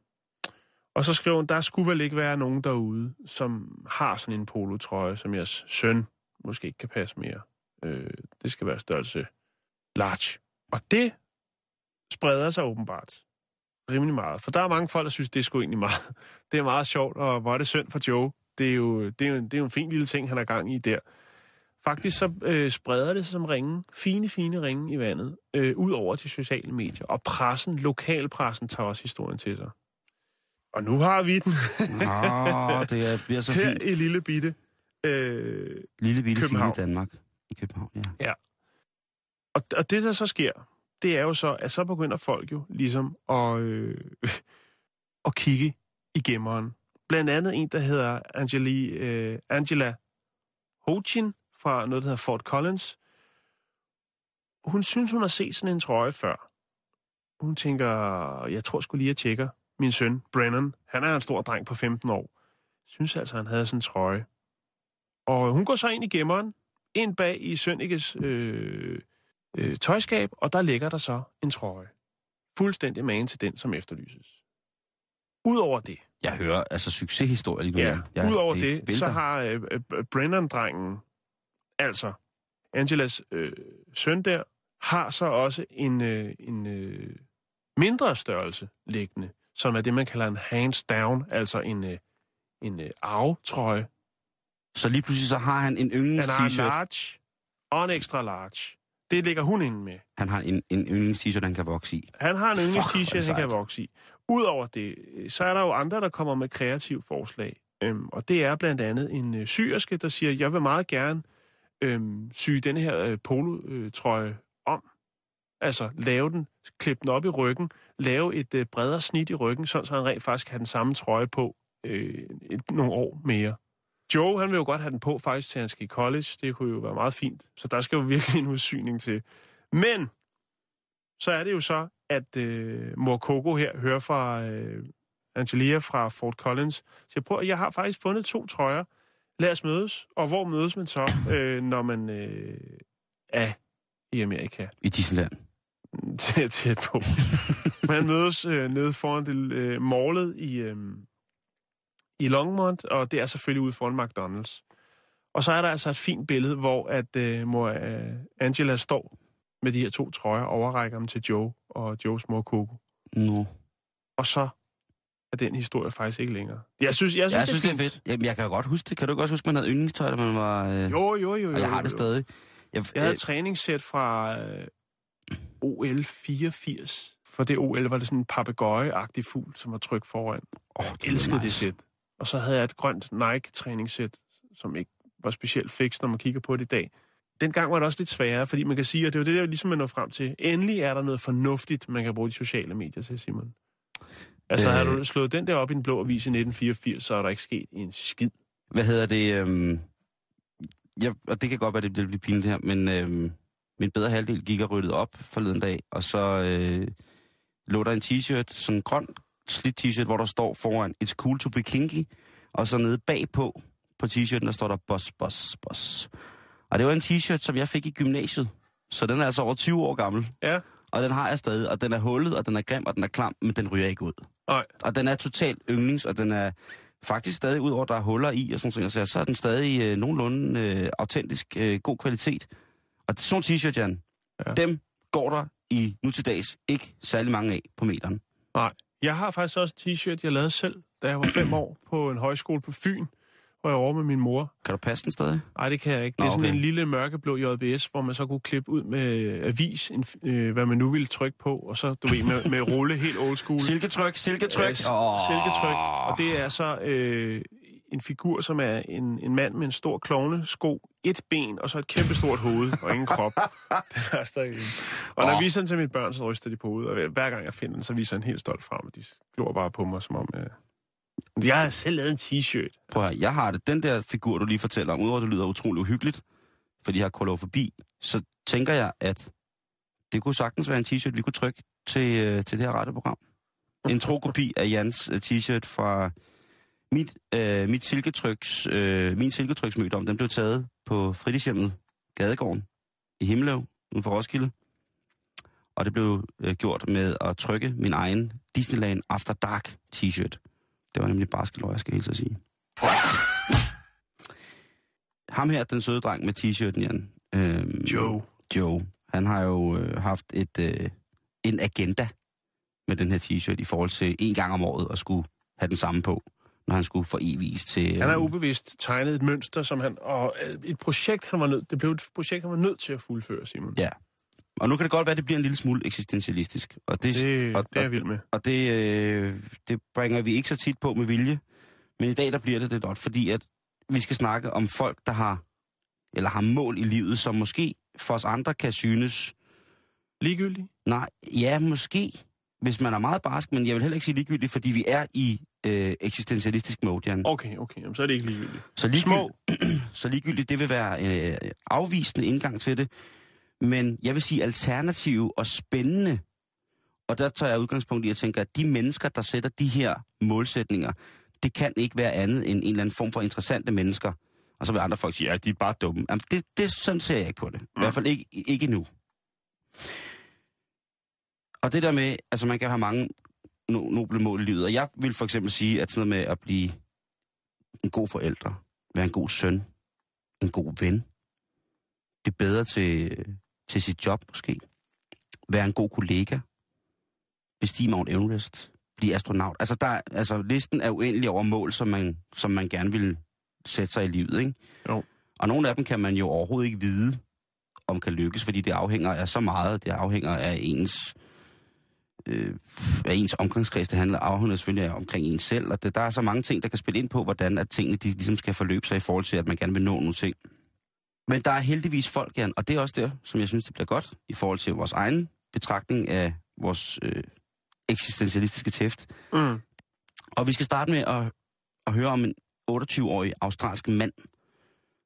Og så skriver hun, der skulle vel ikke være nogen derude, som har sådan en polotrøje, som jeres søn måske ikke kan passe mere. Øh, det skal være størrelse large. Og det spreder sig åbenbart rimelig meget. For der er mange folk, der synes, det er sgu egentlig meget. Det er meget sjovt, og hvor er det synd for Joe. Det er jo, det er jo, det er jo en fin lille ting, han har gang i der. Faktisk så øh, spreder det sig som ringe, fine, fine ringe i vandet, øh, ud over de sociale medier. Og pressen, lokalpressen, tager også historien til sig. Og nu har vi den Åh, det er, bliver så her fint. i lille bitte. Øh, Lille bitte fine København. Danmark. I København, ja. Og, og det, der så sker, det er jo så, at så begynder folk jo ligesom at, øh, at kigge i gemmeren. Blandt andet en, der hedder Angeli, øh, Angela Hochin fra noget, der hedder Fort Collins. Hun synes, hun har set sådan en trøje før. Hun tænker, jeg tror skulle lige, jeg tjekker. Min søn, Brennan, han er en stor dreng på 15 år. Synes altså, han havde sådan en trøje. Og hun går så ind i gemmeren, ind bag i Sønnekes øh, øh, tøjskab, og der ligger der så en trøje. Fuldstændig magen til den, som efterlyses. Udover det, jeg hører altså succeshistorier lige nu. ja, Jan. udover det, vælter. så har øh, øh, Brennan-drengen, altså Angelas øh, søn der, har så også en, øh, en øh, mindre størrelse liggende, som er det, man kalder en hands down, altså en, øh, en øh, arvetrøje. Så lige pludselig så har han en Han har en large og en extra large. Det ligger hun inde med. Han har en, en yndlings-t-shirt, han kan vokse i. Han har en yndlings det t-shirt, han kan vokse i. Udover det, øh, så er der jo andre, der kommer med kreative forslag. Øhm, og det er blandt andet en øh, syrske, der siger, jeg vil meget gerne øhm, sy den her øh, polotrøje om. Altså lave den, klippe den op i ryggen, lave et øh, bredere snit i ryggen, sådan så han rent faktisk kan have den samme trøje på øh, et, nogle år mere. Joe, han vil jo godt have den på faktisk til han skal i college. Det kunne jo være meget fint. Så der skal jo virkelig en udsyning til. Men så er det jo så, at øh, mor Coco her hører fra øh, Angelia fra Fort Collins. Så prøv, jeg har faktisk fundet to trøjer. Lad os mødes. Og hvor mødes man så, øh, når man øh, er i Amerika? I Disneyland. Tæt, tæt på. Man mødes øh, nede foran det øh, målet i, øh, i Longmont, og det er selvfølgelig ude foran McDonald's. Og så er der altså et fint billede, hvor at øh, mor øh, Angela står med de her to trøjer, overrækker dem til Joe og Joes mor Coco. Nå. Og så er den historie faktisk ikke længere. Jeg synes, jeg synes, Jeg synes, det er fedt. Jamen, jeg kan godt huske det. Kan du ikke også huske, man havde yndlingstøj, da man var... Øh... Jo, jo, jo. jo og jeg har jo, det stadig. Jeg, Jeg havde øh, træningssæt fra øh, OL 84. For det OL var det sådan en papegøje-agtig fugl, som var trykt foran. åh, Jeg det elskede det sæt. Og så havde jeg et grønt Nike-træningssæt, som ikke var specielt fix, når man kigger på det i dag. Dengang var det også lidt sværere, fordi man kan sige, at det er jo det, der ligesom man når frem til. Endelig er der noget fornuftigt, man kan bruge de sociale medier til, Simon. Altså, øh... Øh. har du slået den der op i en blå avis i 1984, så er der ikke sket en skid. Hvad hedder det? Øhm... Ja, og det kan godt være, det bliver lidt pinligt her, men øhm... min bedre halvdel gik og ryddede op forleden dag, og så øh, lå der en t-shirt, sådan en grøn slidt t-shirt, hvor der står foran, it's cool to be kinky, og så nede bagpå på t-shirten, der står der boss, boss, boss. Og det var en t-shirt, som jeg fik i gymnasiet, så den er altså over 20 år gammel. Ja. Og den har jeg stadig, og den er hullet, og den er grim, og den er klam, men den ryger ikke ud. Nej. Og den er totalt yndlings, og den er faktisk stadig, ud over at der er huller i og sådan noget, så, så er den stadig øh, nogenlunde øh, autentisk øh, god kvalitet. Og det er sådan nogle t-shirt, Jan, ja. Ja. dem går der i nu til dags ikke særlig mange af på meteren. Nej. Jeg har faktisk også en t-shirt, jeg lavede selv, da jeg var fem år på en højskole på Fyn, hvor jeg var over med min mor. Kan du passe den stadig? Nej, det kan jeg ikke. Det Nå, er sådan okay. en lille mørkeblå JBS, hvor man så kunne klippe ud med avis, en, øh, hvad man nu ville trykke på, og så, du ved, med, med rulle helt old school. Silketryk, silketryk. Øh, silketryk. Og det er så øh, en figur, som er en, en mand med en stor klovnesko, et ben og så et kæmpe stort hoved og ingen krop. Det er stadig en. Og når jeg viser den til mine børn, så ryster de på hovedet. Og hver gang jeg finder den, så viser han helt stolt frem. Og de glor bare på mig, som om... Øh... Jeg har selv lavet en t-shirt. Prøv her, jeg har det. Den der figur, du lige fortæller om, udover at det lyder utrolig uhyggeligt, fordi jeg har kolofobi, så tænker jeg, at det kunne sagtens være en t-shirt, vi kunne trykke til, øh, til det her radioprogram. En trokopi af Jans øh, t-shirt fra mit, øh, mit silketryks, øh, min silketryksmødom. Den blev taget på fritidshjemmet Gadegården i Himmeløv, uden for Roskilde. Og det blev øh, gjort med at trykke min egen Disneyland After Dark t-shirt. Det var nemlig barskeløg, jeg skal helt så sige. Ham her, den søde dreng med t-shirten, Jan. Øhm, Joe. Joe. Han har jo øh, haft et, øh, en agenda med den her t-shirt i forhold til en gang om året at skulle have den samme på, når han skulle foreviges til... Øh, Han har ubevidst tegnet et mønster, som han, og øh, et projekt, han var nødt, det blev et projekt, han var nødt til at fuldføre, Simon. Ja. Og nu kan det godt være, at det bliver en lille smule eksistentialistisk. Og det, Det, og, det er jeg vild med. Og det, øh, det bringer vi ikke så tit på med vilje. Men i dag, der bliver det det godt, fordi at vi skal snakke om folk, der har, eller har mål i livet, som måske for os andre kan synes, Ligegyldigt? nej, ja, måske, hvis man er meget barsk, men jeg vil heller ikke sige ligegyldigt, fordi vi er i øh, eksistentialistisk mode, Jan. Okay, okay, jamen, så er det ikke ligegyldigt. Så ligegyldigt, Små. så ligegyldigt, det vil være øh, afvisende indgang til det. Men jeg vil sige alternative og spændende. Og der tager jeg udgangspunkt i at tænke, at de mennesker, der sætter de her målsætninger, det kan ikke være andet end en eller anden form for interessante mennesker. Og så vil andre folk sige, ja, de er bare dumme. Jamen, det, det, sådan ser jeg ikke på det. I hvert fald ikke, ikke nu. Og det der med, altså man kan have mange no- noble mål i livet. Og jeg vil for eksempel sige, at sådan noget med at blive en god forældre, være en god søn, en god ven, blive bedre til, til sit job måske, være en god kollega, bestige Mount Everest, blive astronaut. Altså, der, er- altså listen er uendelig over mål, som man, som man gerne vil sætte sig i livet, ikke? Jo. Og nogle af dem kan man jo overhovedet ikke vide, om kan lykkes, fordi det afhænger af så meget. Det afhænger af ens, øh, af ens omgangskreds. Det handler afhænger selvfølgelig af omkring en selv, og det, der er så mange ting, der kan spille ind på, hvordan at tingene de, ligesom skal forløbe sig i forhold til, at man gerne vil nå nogle ting. Men der er heldigvis folk, Jan, og det er også der, som jeg synes, det bliver godt i forhold til vores egen betragtning af vores øh, eksistentialistiske tæft. Mm. Og vi skal starte med at, at høre om en 28-årig australsk mand,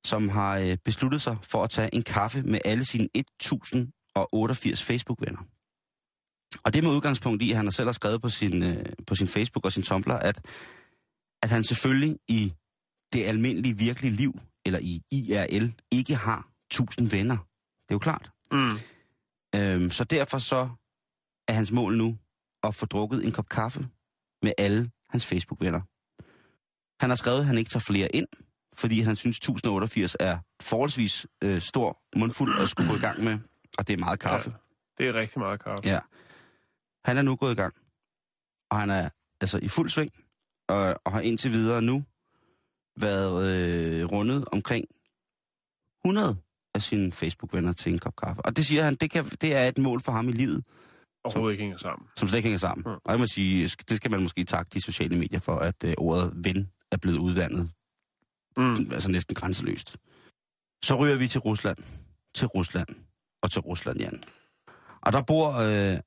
som har øh, besluttet sig for at tage en kaffe med alle sine 1088 Facebook-venner. Og det med udgangspunkt i, at han har selv har skrevet på sin, øh, på sin Facebook og sin Tumblr, at, at han selvfølgelig i det almindelige virkelige liv, eller i IRL, ikke har 1000 venner. Det er jo klart. Mm. Øhm, så derfor så er hans mål nu at få drukket en kop kaffe med alle hans Facebook-venner. Han har skrevet, at han ikke tager flere ind, fordi han synes 1088 er forholdsvis øh, stor mundfuld at skulle gå i gang med, og det er meget kaffe. Det er rigtig meget kaffe. Ja. Han er nu gået i gang, og han er altså i fuld sving, og, og har indtil videre nu været øh, rundet omkring 100 af sine Facebook-venner til en kop kaffe. Og det siger han, det, kan, det er et mål for ham i livet, Overhovedet ikke hænger sammen. som slet ikke hænger sammen. Ja. Og jeg må sige, det skal man måske takke de sociale medier for, at øh, ordet ven er blevet udvandet. Mm. Altså næsten grænseløst. Så ryger vi til Rusland. Til Rusland. Og til Rusland, Jan. Og der bor øh,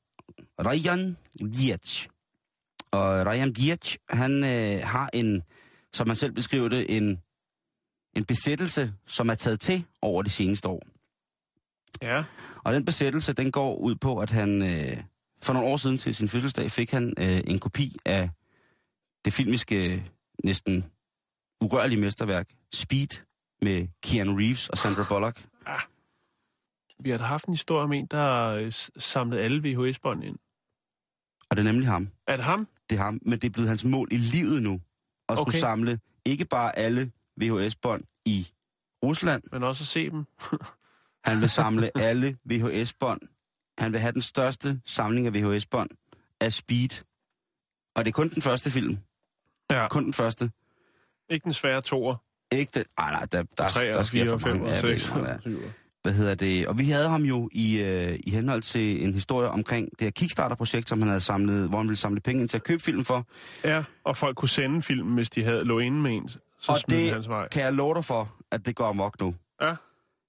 Rajan Gietz. Og Rajan Gietz, han øh, har en, som man selv beskriver det, en, en besættelse, som er taget til over de seneste år. Ja. Og den besættelse, den går ud på, at han øh, for nogle år siden til sin fødselsdag fik han øh, en kopi af det filmiske næsten urørlige mesterværk Speed med Keanu Reeves og Sandra Bullock. Vi har haft en historie om en, der øh, samlede alle VHS-bånd ind. Og det er nemlig ham. Er det ham? Det er ham, men det er blevet hans mål i livet nu. At skulle Okay. samle ikke bare alle VHS-bånd i Rusland, Men også at se dem. han vil samle alle VHS-bånd. Han vil have den største samling af VHS-bånd af Speed. Og det er kun den første film. Ja. Kun den første. Ikke den svære toer. Ikke det. Ej, nej, der, der, 3 der og sker 4 for og 5 mange. og Ja, 6 ved, ja. Og 7. Hvad hedder det? Og vi havde ham jo i, øh, i henhold til en historie omkring det her Kickstarter-projekt, som han havde samlet, hvor han ville samle penge ind til at købe film for. Ja, og folk kunne sende film, hvis de havde lå inde med en. Så og det hans vej. kan jeg love dig for, at det går amok nu. Ja.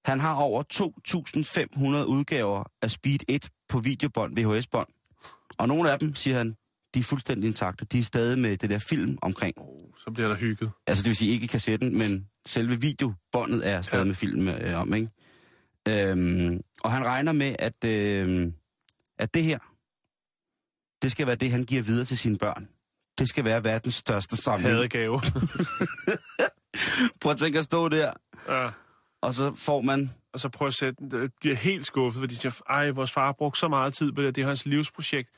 Han har over 2.500 udgaver af Speed 1 på videobånd, VHS-bånd. Og nogle af dem, siger han, de er fuldstændig intakte. De er stadig med det der film omkring. Så bliver der hygget. Altså det vil sige ikke kassetten, men selve videobåndet er stadig ja. Ja. med film øh, om, ikke? Øhm, og han regner med, at, øh, at det her, det skal være det, han giver videre til sine børn. Det skal være verdens største samling. Hadegave. Prøv at tænke at stå der, ja. og så får man... Og så prøv at sætte. Det bliver helt skuffet, fordi de siger, ej, vores far har brugt så meget tid på det. Det er hans livsprojekt.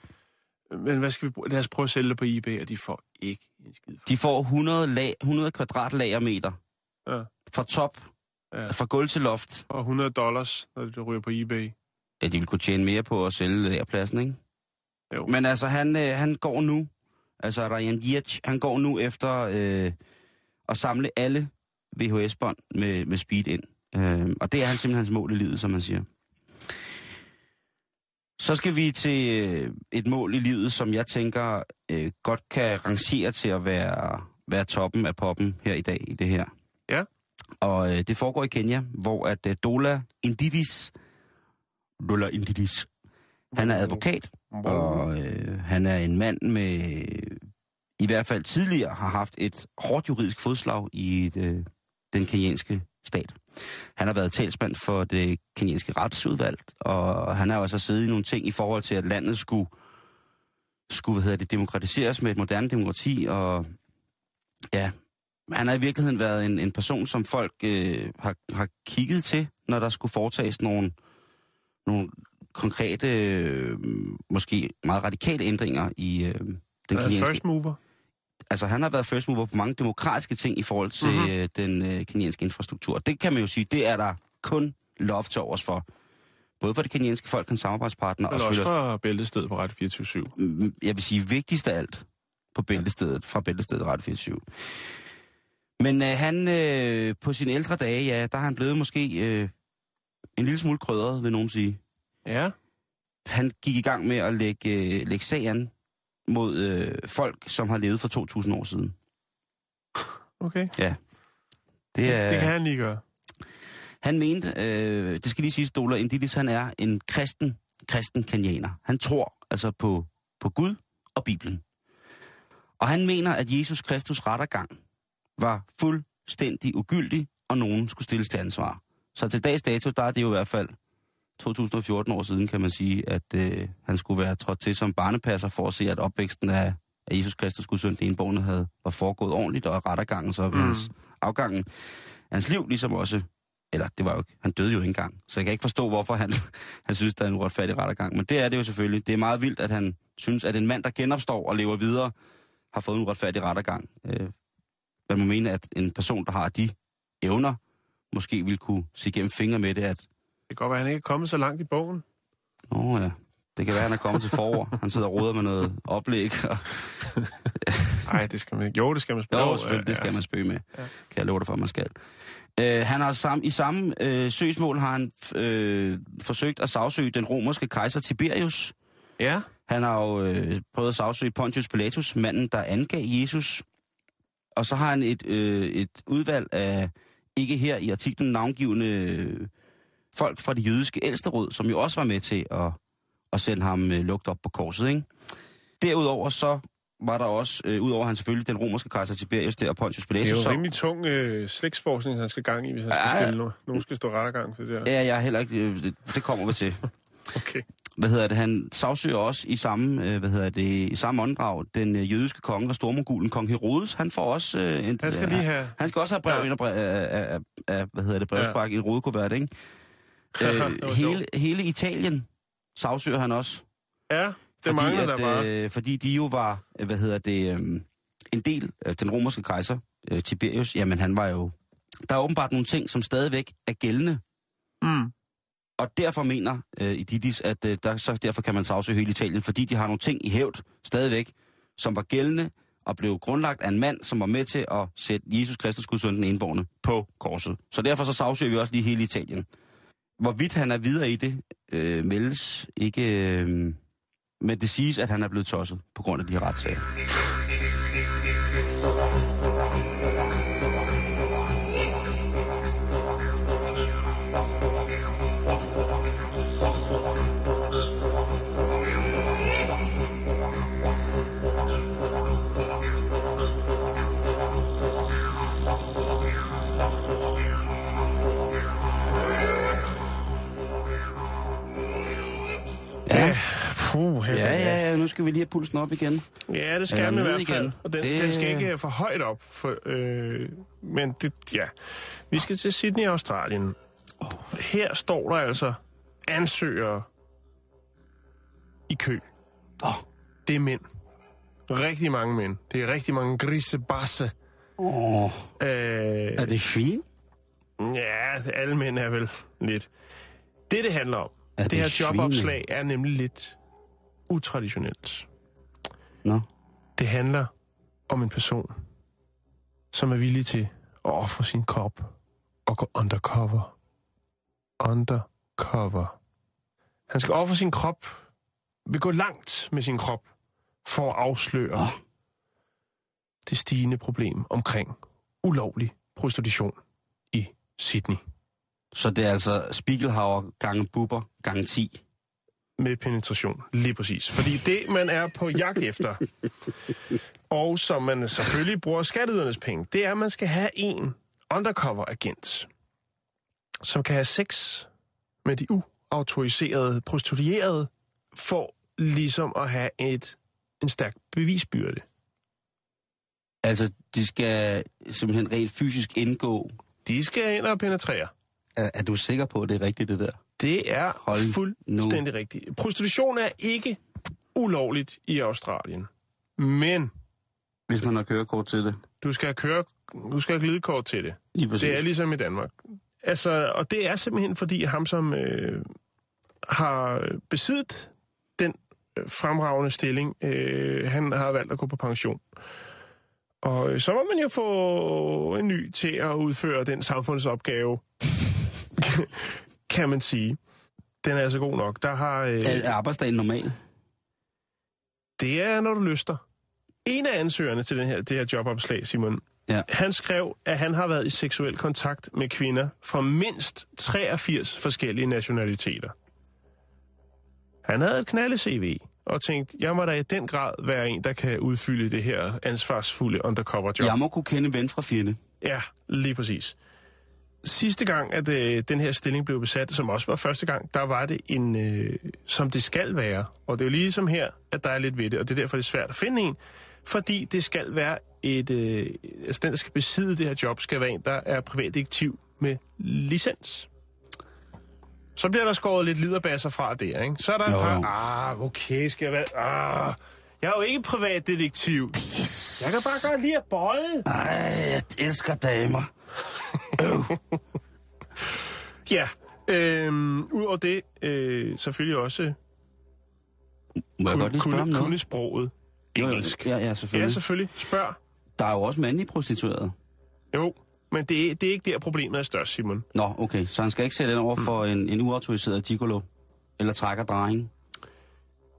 Men hvad skal vi bruge? Lad os prøve at sælge det på eBay, og de får ikke en skid for De får 100, lag, 100 kvadratlagermeter Ja. fra top, Ja. fra gulv til loft. Og 100 dollars, når det ryger på eBay. Ja, de vil kunne tjene mere på at sælge lagerpladsen, ikke? Jo. Men altså, han, øh, han går nu, altså Ryan Dietz, han går nu efter øh, at samle alle VHS-bånd med, med speed ind. Øh, og det er han simpelthen hans mål i livet, som man siger. Så skal vi til øh, et mål i livet, som jeg tænker øh, godt kan rangere til at være, være toppen af poppen her i dag i det her. Og øh, det foregår i Kenya, hvor at øh, Dola Indidis, Dola Indidis, han er advokat, og øh, han er en mand med, i hvert fald tidligere, har haft et hårdt juridisk fodslag i et, øh, den kenyanske stat. Han har været talsmand for det kenyanske retsudvalg, og han har også siddet i nogle ting i forhold til, at landet skulle, skulle hvad hedder det, demokratiseres med et moderne demokrati, og ja, han har i virkeligheden været en, en person, som folk øh, har, har kigget til, når der skulle foretages nogle, nogle konkrete, øh, måske meget radikale ændringer i øh, den kenyanske... first mover? Altså, han har været first mover på mange demokratiske ting i forhold til Mhm. mm-hmm. øh, den øh, kenyanske infrastruktur. Det kan man jo sige, det er der kun lov til overs for. Både for det kenyanske folk, hans samarbejdspartner, og Men selvfølgelig også, for bæltestedet på ret 24 mm, jeg vil sige, vigtigst af alt på bæltestedet, fra bæltestedet Ret 24. Men øh, han, øh, på sine ældre dage, ja, der har han blevet måske øh, en lille smule krydret, vil nogen sige. Ja. Han gik i gang med at lægge, øh, lægge sag an mod øh, folk, som har levet for 2.000 år siden. Okay. Det, er, Det kan han lige gøre. Han mente, øh, det skal lige sige, Stoler Indidis, han er en kristen, kristen kenianer. Han tror altså på, på Gud og Bibelen. Og han mener, at Jesus Kristus rettergang var fuldstændig ugyldig, og nogen skulle stilles til ansvar. Så til dags dato, der er det jo i hvert fald 2014 år siden, kan man sige, at øh, han skulle være trådt til som barnepasser for at se, at opvæksten af, af Jesus Kristus, Guds søn, enborgne, havde, var foregået ordentligt, og rettergangen så ved Mm. hans afgangen af hans liv, ligesom også eller det var jo ikke, han døde jo ikke engang, så jeg kan ikke forstå, hvorfor han, han synes, der er en uretfærdig rettergang. Men det er det jo selvfølgelig. Det er meget vildt, at han synes, at en mand, der genopstår og lever videre, har fået en uretfærdig rettergang. Øh, man må mene, at en person, der har de evner, måske ville kunne se gennem fingre med det, at Det kan godt være, at han ikke er kommet så langt i bogen. åh ja, det kan være, at han er kommet til forår. Han sidder og roder med noget oplæg. Og, Nej, det skal man ikke. Jo, det skal man spørge. jo, selvfølgelig, det skal man spøge med. Kan jeg love dig for, at man skal. Øh, han har sam, I samme øh, søgsmål har han øh, forsøgt at sagsøge den romerske kejser Tiberius. Ja. Han har jo øh, prøvet at sagsøge Pontius Pilatus, manden, der angav Jesus. Og så har han et, øh, et udvalg af, ikke her i artiklen, navngivende øh, folk fra det jødiske ældsteråd, som jo også var med til at, at sende ham øh, lugt op på korset. Ikke? Derudover så var der også, øh, udover han selvfølgelig den romerske kejser Tiberius der og Pontius Det er Pilatus, jo så, rimelig tung øh, slægtsforskning, han skal gang i, hvis han skal Ja. stille noget. Nogen skal stå rettergang for det der. ja, jeg er heller ikke, øh, det, det kommer vi til. Okay. Hvad hedder det, han sagsøger også i samme, øh, hvad hedder det, i samme åndedrag, den øh, jødiske konge og stormogulen, kong Herodes, han får også øh, en, Han skal lige have... Han skal også have brev Ja. ind og brev, af, af, af, hvad hedder det, brevspark ja. i en rodekuvert, ikke? Det øh, hele, hele Italien sagsøger han også. Ja, det mangler der bare. Øh, fordi de jo var, hvad hedder det, øh, en del af den romerske kejser, øh, Tiberius, jamen han var jo... Der er åbenbart nogle ting, som stadigvæk er gældende. Mm. Og derfor mener øh, Ididis, at øh, der, så derfor kan man sagsøge hele Italien, fordi de har nogle ting i hævd stadigvæk, som var gældende og blev grundlagt af en mand, som var med til at sætte Jesus Kristus Gudsøn den indborne, på korset. Så derfor så sagsøger vi også lige hele Italien. Hvorvidt han er videre i det, øh, meldes ikke... Øh, men det siges, at han er blevet tosset på grund af de her retssager. Ja, Puh, ja, ja, ja, nu skal vi lige have pulsen op igen. Ja, det skal den i hvert fald. igen. Og den, Det- den skal ikke for højt op. For, øh, men det, ja. Vi skal til Sydney, Australien. Her står der altså ansøgere i kø. Åh. Det er mænd. Rigtig mange mænd. Det er rigtig mange grisebasse. Åh, Øh, er det svin? ja, alle mænd er vel lidt. Det, det handler om, Er det, det her svine? jobopslag er nemlig lidt utraditionelt. Nå. Det handler om en person, som er villig til at ofre sin krop og gå undercover. Undercover. Han skal ofre sin krop, vil gå langt med sin krop, for at afsløre Åh. det stigende problem omkring ulovlig prostitution i Sydney Så det er altså Spiegelhauer gange Bubber gange 10. med penetration. Lige præcis. Fordi det, man er på jagt efter, og som man selvfølgelig bruger skatteydernes penge, det er, at man skal have en undercover-agent, som kan have sex med de uautoriserede prostituerede, for ligesom at have et, en stærk bevisbyrde. Altså, de skal simpelthen rent fysisk indgå. De skal ind og penetrere. Er, er du sikker på, at det er rigtigt, det der? Det er Hold fuldstændig rigtigt. Prostitution er ikke ulovligt i Australien. Men Hvis man har kørekort til det. du skal køre, du skal have glidekort til det. Præcis. Det er ligesom i Danmark. Altså, og det er simpelthen fordi ham, som øh, har besiddet den øh, fremragende stilling, øh, han har valgt at gå på pension. Og øh, så må man jo få en ny til at udføre den samfundsopgave, kan man sige. Den er altså god nok. Der har, øh, Er, arbejdsdagen normal? det er, når du lyster. En af ansøgerne til den her, det her jobopslag, Simon, Ja. han skrev, at han har været i seksuel kontakt med kvinder fra mindst 83 forskellige nationaliteter. Han havde et knalde CV og tænkte, jeg må da i den grad være en, der kan udfylde det her ansvarsfulde undercover job. Jeg må kunne kende ven fra fjende. Ja, lige præcis. Sidste gang, at øh, den her stilling blev besat, som også var første gang, der var det en, øh, som det skal være. Og det er jo ligesom her, at der er lidt ved det, og det er derfor, det er svært at finde en. Fordi det skal være et... Øh, altså den, der skal besidde det her job, skal være en, der er privatdetektiv med licens. Så bliver der skåret lidt liderbasser fra der, ikke? Så er der en Jo, par... jo. Ah, okay, skal jeg være... Ah, jeg er jo ikke privatdetektiv. Jeg kan bare godt lide at bolle. Ej, jeg elsker damer. Ja, øhm, udover det, øh, selvfølgelig også Må jeg godt lige kunne, kunne sproget engelsk. Ja, ja, Ja, selvfølgelig. selvfølgelig. Spørg. Der er jo også mandlige prostituerede. Jo, men det, er- det er ikke der, problemet er størst, Simon. Nå, okay. Så han skal ikke sætte ind over for en, en uautoriseret gigolo? Eller trækker drejing?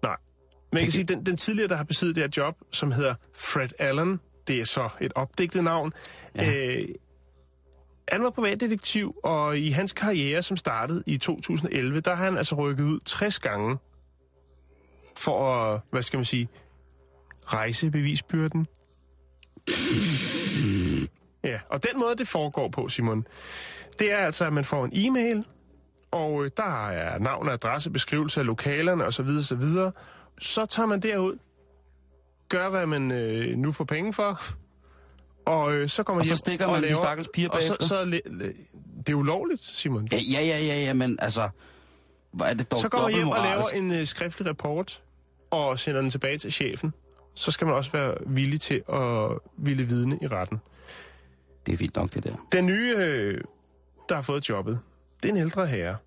Nej. Men jeg kan sige, den, den tidligere, der har besiddet det her job, som hedder Fred Allen, det er så et opdigtet navn, ja. øh, han var privatdetektiv, og i hans karriere, som startede i 2011, der har han altså rykket ud 60 gange for at, hvad skal man sige, rejse bevisbyrden. Ja, og den måde, det foregår på, Simon, det er altså, at man får en e-mail, og øh, der er navn, adresse, beskrivelse af lokalerne osv. osv. Så tager man derud, gør, hvad man øh, nu får penge for, og øh, så kommer Og hjem så stikker man de stakkels piger og så, bagefter? så, le- le- Det er ulovligt, Simon. Ja, ja, ja, ja, ja, men altså... Hvor er det dog Så går man hjem og laver en øh, skriftlig rapport, og sender den tilbage til chefen. Så skal man også være villig til at ville vidne i retten. Det er vildt nok, det der. Den nye, øh, der har fået jobbet, det er en ældre herre.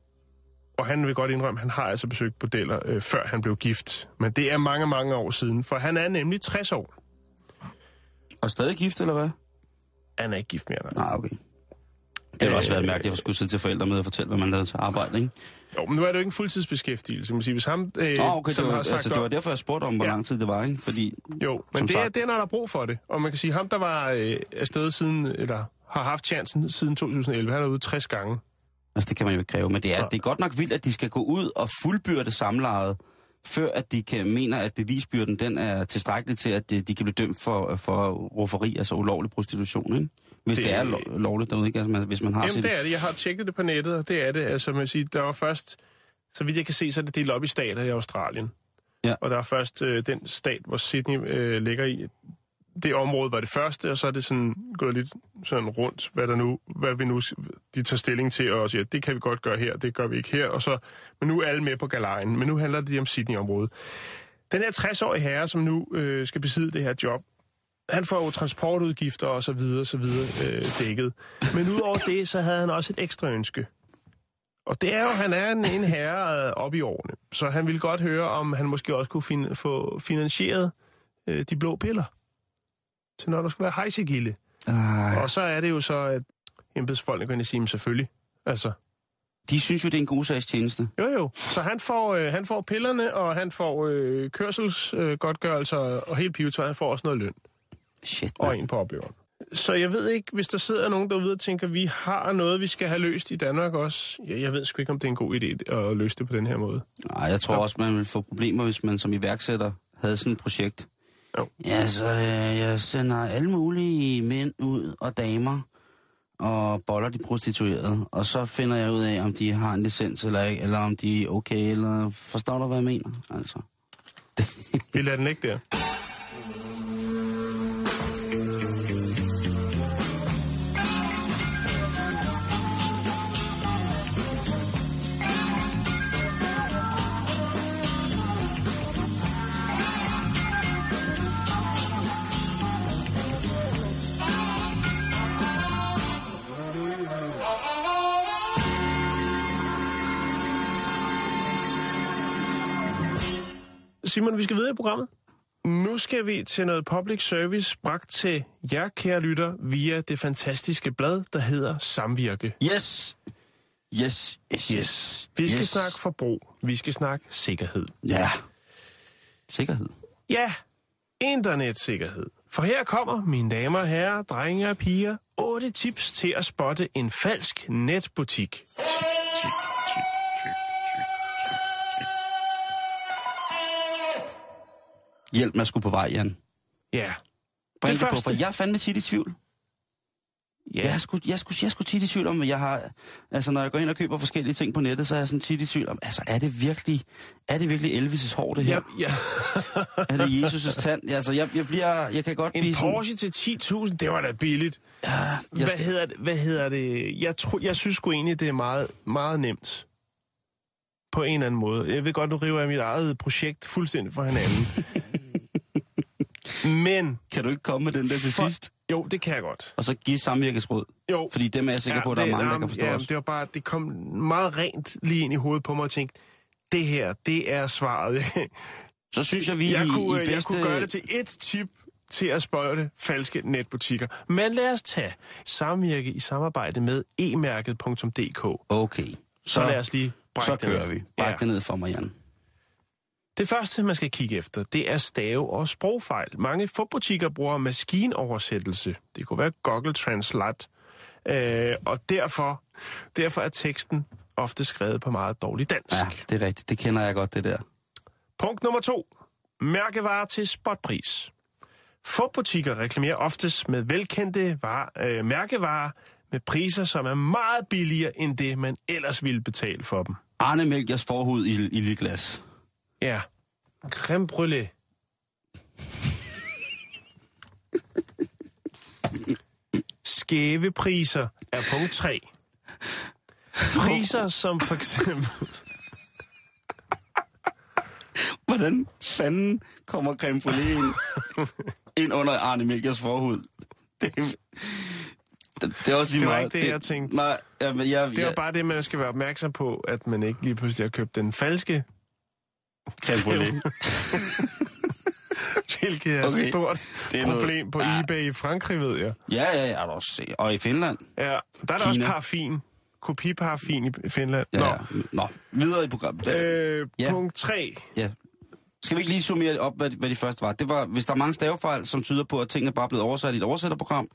Og han vil godt indrømme, at han har altså besøgt bordeller, øh, før han blev gift. Men det er mange, mange år siden, for han er nemlig 60 år. Og stadig gift, eller hvad? Han er ikke gift mere, nej. Nej, okay. Det ville også Øh, være mærkeligt, at jeg skulle sidde til forældre med og fortælle, hvad man lavede til arbejde, ikke? Jo, men nu er det jo ikke en fuldtidsbeskæftigelse. Man siger, hvis ham, øh, Nå, okay, det som var, har sagt altså, det var derfor, jeg spurgte om, hvor Ja. lang tid det var, ikke? Fordi, Jo, men det er, sagt- det er, når der er brug for det. Og man kan sige, ham, der var øh, afsted siden, eller har haft chancen siden 2011, han er ude 60 gange. altså, det kan man jo ikke kræve, men det er, Nej. det er godt nok vildt, at de skal gå ud og fuldbyrde samlejet, før at de kan mener, at bevisbyrden den er tilstrækkelig til, at de, de kan blive dømt for, for rufferi, altså ulovlig prostitution, ikke? Hvis det, Det- er lo- lovligt derude, ikke? Altså, hvis man har Jamen, sit... det er det. Jeg har tjekket det på nettet, og det er det. Altså, man siger, der var først, så vidt jeg kan se, så er det delt op i stater i Australien. Ja. Og der er først øh, den stat, hvor Sydney øh, ligger i. Det område var det første, og så er det sådan gået lidt sådan rundt, hvad, der nu, hvad vi nu de tager stilling til, og siger, det kan vi godt gøre her, det gør vi ikke her. Og så, men nu er alle med på galejen, men nu handler det om Sydney-området. Den her 60-årige herre, som nu øh, skal besidde det her job, han får jo transportudgifter og så videre, så videre øh, dækket. Men udover det, så havde han også et ekstra ønske. Og det er jo, han er en, en herre øh, op i årene, så han ville godt høre, om han måske også kunne fin- få finansieret øh, de blå piller. Til når der skulle være hejsegilde. Ej, Og så er det jo så, at embedsfolkene og siger, "Men selvfølgelig. Altså, de synes jo, det er en god sags tjeneste. jo jo. Så han får, øh, han får pillerne, og han får øh, kørselsgodtgørelser, øh, og helt pivetøj. Han får også noget løn. Shit, og man. en på opleveren. Så jeg ved ikke, hvis der sidder nogen derude og tænker, vi har noget, vi skal have løst i Danmark også. Jeg, jeg ved sgu ikke, om det er en god idé at løse det på den her måde. Nej, jeg tror også, man ville få problemer, hvis man som iværksætter havde sådan et projekt. Jo. Ja, så øh, jeg sender alle mulige mænd ud og damer og boller de prostituerede. Og så finder jeg ud af, om de har en licens eller ikke, eller om de er okay, eller forstår du, hvad jeg mener? Altså. Vi lader den ikke der. Simon, vi skal videre i programmet. Nu skal vi til noget public service bragt til jer, kære lytter, via det fantastiske blad, der hedder Samvirke. Yes! Yes, yes, yes. Vi skal yes. snakke forbrug. Vi skal snakke sikkerhed. Ja. Sikkerhed. Ja, internetsikkerhed. For her kommer, mine damer og herrer, drenge og piger, otte tips til at spotte en falsk netbutik. Tip, Hjælp mig sgu på vej, Jan. Ja. Bring Det det på, første- for jeg er fandme tit i tvivl. Ja. Jeg er sgu, jeg er sgu, jeg er sgu tit i tvivl om, jeg har... Altså, når jeg går ind og køber forskellige ting på nettet, så er jeg sådan tit i tvivl om, altså, er det virkelig, er det virkelig Elvis' hår, det her? Ja, ja. Er det Jesus' tand? Altså, jeg, jeg bliver... Jeg kan godt En blive Porsche til 10.000, det var da billigt. sådan... Ja, jeg Hvad skal, hedder det? Hvad hedder det? Jeg, tror, jeg synes sgu egentlig, det er meget, meget nemt. På en eller anden måde. Jeg ved godt, nu river jeg mit eget projekt fuldstændig fra hinanden. Men, kan du ikke komme med den der til For- sidst? jo, det kan jeg godt. Og så give samvirkesråd. Jo, Fordi dem er jeg sikker på, at der er mange, der kan forstå ja, os. det var bare, det kom meget rent lige ind i hovedet på mig og tænkte, det her, det er svaret. Så synes jeg, vi jeg, i, kunne, i jeg bedste... kunne gøre det til et tip til at spotte falske netbutikker. Men lad os tage samvirke i samarbejde med emærket.dk. Okay. Så, lad os lige brække Så kører vi. Bræk Ja. det ned for mig, Jan. Det første, man skal kigge efter, det er stave- og sprogfejl. Mange fubbutikker bruger maskinoversættelse. Det kunne være Google Translate. Øh, og derfor, derfor er teksten ofte skrevet på meget dårlig dansk. Ja, det er rigtigt. Det kender jeg godt, det der. Punkt nummer to. Mærkevarer til spotpris. Få butikker reklamerer oftest med velkendte var, øh, mærkevarer med priser, som er meget billigere end det, man ellers ville betale for dem. Arne Mælkers forhud i, i lille glas. Ja. Creme brûlée. Skæve priser er punkt 3. Priser som for eksempel... Hvordan fanden kommer creme brûlée ind, ind under Arne Mælkers forhud? Det, det, det er også lige Det var meget. ikke det, jeg tænkte. Nej, jeg, jeg, Det er jo bare det, man skal være opmærksom på, at man ikke lige pludselig har købt den falske, creme brûlée. hvilket er Okay. et stort Det er noget- problem på Ja. eBay i Frankrig, ved jeg. Ja, ja, ja, er også. Og i Finland. Ja, der er der også paraffin. Kopiparaffin i Finland. Ja, Nå. ja. Nå, videre i programmet. Øh, Ja. Punkt 3. ja. Skal vi ikke lige summere op, hvad, hvad de første var? Det var, hvis der er mange stavefejl, som tyder på, at tingene bare er blevet oversat i et oversætterprogram,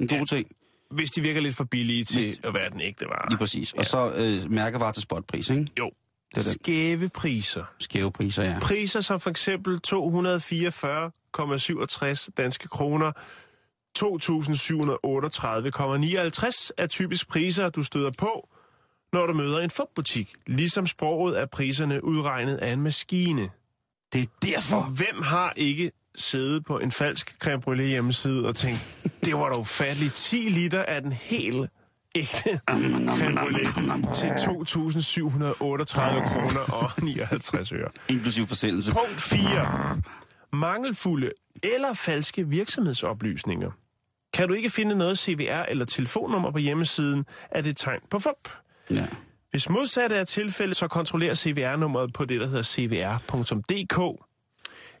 en god Ja. ting, Hvis de virker lidt for billige til Hvis- at være den ægte vare. lige præcis. Og så øh, mærkevarer til spotpris, ikke? Jo. Det er. Skæve priser. Skæve priser, ja. Priser som for eksempel 244,67 danske kroner, 2.738,59 er typisk priser, du støder på, når du møder en fupbutik. Ligesom sproget er priserne udregnet af en maskine. Det er derfor. Hvem har ikke siddet på en falsk creme brûlée hjemmeside og tænkt, det var da ufatteligt 10 liter af den helt ægte creme til 2.738 kroner og 59 øre. Inklusiv forsendelse. Punkt 4. Mangelfulde eller falske virksomhedsoplysninger. Kan du ikke finde noget CVR eller telefonnummer på hjemmesiden, er det et tegn på fup. Ja. Hvis modsatte er tilfældet, så kontroller CVR-nummeret på det, der hedder cvr.dk.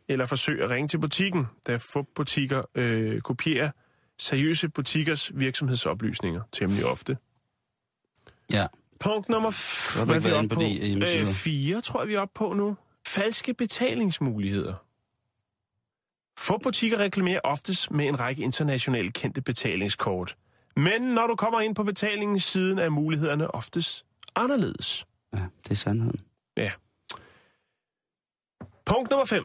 Eller forsøg at ringe til butikken, da FUP-butikker øh, kopierer seriøse butikkers virksomhedsoplysninger temmelig ofte. ja. Punkt nummer f- hvad vi oppe inde på de hjemmesider. Øh, fire, tror jeg, vi er oppe på nu. Falske betalingsmuligheder. Få butikker reklamerer oftest med en række internationale kendte betalingskort. Men når du kommer ind på betalingssiden, er mulighederne oftest anderledes. ja, det er sandheden. Ja. Punkt nummer 5.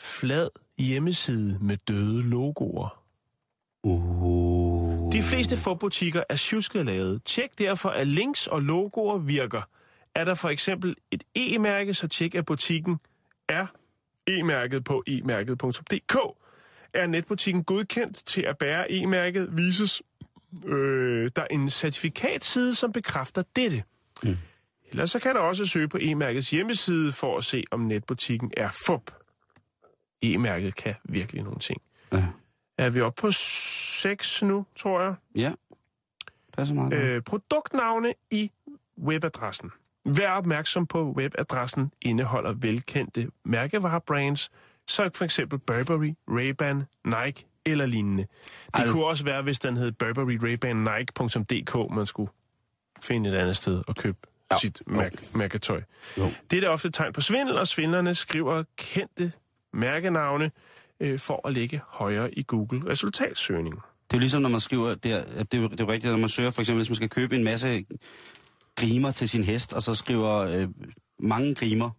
Flad hjemmeside med døde logoer. Uh. De fleste forbutikker er tjusket lavet. Tjek derfor, at links og logoer virker. Er der for eksempel et e-mærke, så tjek, at butikken er e-mærket på e-mærket.dk. Er netbutikken godkendt til at bære e-mærket, vises øh, der en certifikatside, som bekræfter dette. Mm. Ellers så kan du også søge på e-mærkets hjemmeside for at se, om netbutikken er fup. E-mærket kan virkelig nogle ting. Er vi oppe på 6 nu, tror jeg? ja. Passer meget. Øh. Øh, produktnavne i webadressen. Vær opmærksom på, at webadressen indeholder velkendte mærkevarebrands, så for eksempel Burberry, Ray-Ban, Nike eller lignende. Det Al- kunne også være, hvis den hed Burberry, Ray-Ban, Nike.dk, man skulle finde et andet sted og købe ja. sit mærk- mærketøj. Jo. Det er da ofte et tegn på svindel, og svindlerne skriver kendte mærkenavne øh, for at ligge højere i Google resultatsøgning. Det er jo ligesom, når man skriver, det er, det er, det er rigtigt, når man søger, for eksempel, hvis man skal købe en masse grimer til sin hest, og så skriver øh, mange grimer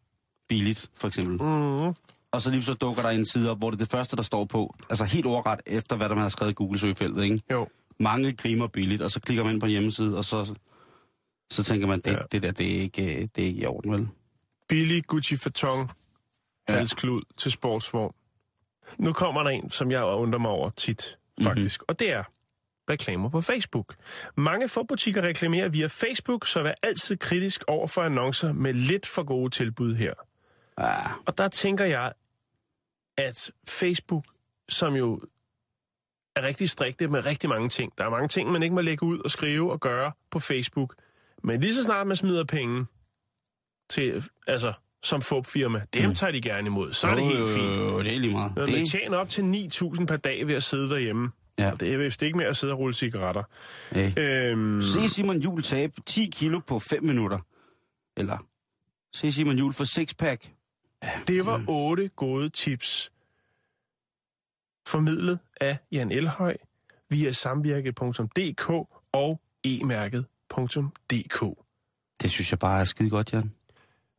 billigt, for eksempel. Mm. Og så lige så dukker der en side op, hvor det er det første, der står på, altså helt overret efter, hvad der man har skrevet i Google-søgefeltet, ikke? Jo. Mange grimer billigt, og så klikker man ind på en hjemmeside, og så, så tænker man, det, Ja. det der, det er, ikke, det er ikke i orden, vel? billig Gucci Fatong Ja. halsklud til sportsvogn. Nu kommer der en, som jeg undrer mig over tit, faktisk. Mm-hmm. Og det er reklamer på Facebook. Mange forbutikker reklamerer via Facebook, så vær altid kritisk over for annoncer med lidt for gode tilbud her. Ja, Og der tænker jeg, at Facebook, som jo er rigtig strikte med rigtig mange ting. Der er mange ting, man ikke må lægge ud og skrive og gøre på Facebook. Men lige så snart man smider penge til, altså, som FUP-firma, dem Mm. tager de gerne imod. Så er det helt fint. Jo, det er lige meget. Når Det man er, tjener op til 9.000 per dag ved at sidde derhjemme, Ja. og det er vist ikke med at sidde og rulle cigaretter. hey. Øhm, Se Simon Jul tabe 10 kilo på 5 minutter. Eller se Simon Jul for sixpack. Det var otte gode tips. Formidlet af Jan Elhøj via samvirke.dk og e-mærket.dk. Det synes jeg bare er skide godt, Jan.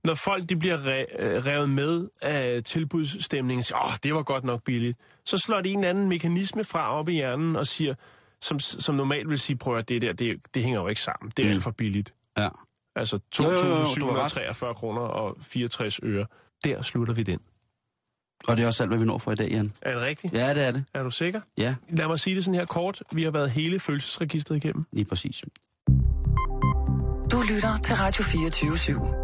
Når folk de bliver re- øh, revet med af tilbudsstemningen og siger, åh, det var godt nok billigt, så slår det en eller anden mekanisme fra op i hjernen og siger, som, som normalt vil sige, prøv at det der, det, det hænger jo ikke sammen. Det er Mm. alt for billigt. Ja. Altså Jo, jo, jo, jo, du har ret. 2.743 kroner og 64 øre. Der slutter vi den. Og det er også alt, hvad vi når for i dag, Jan. Er det rigtigt? Ja, det er det. Er du sikker? Ja, Lad mig sige det sådan her kort. Vi har været hele følelsesregistret igennem. lige præcis. Du lytter til Radio 24 /7.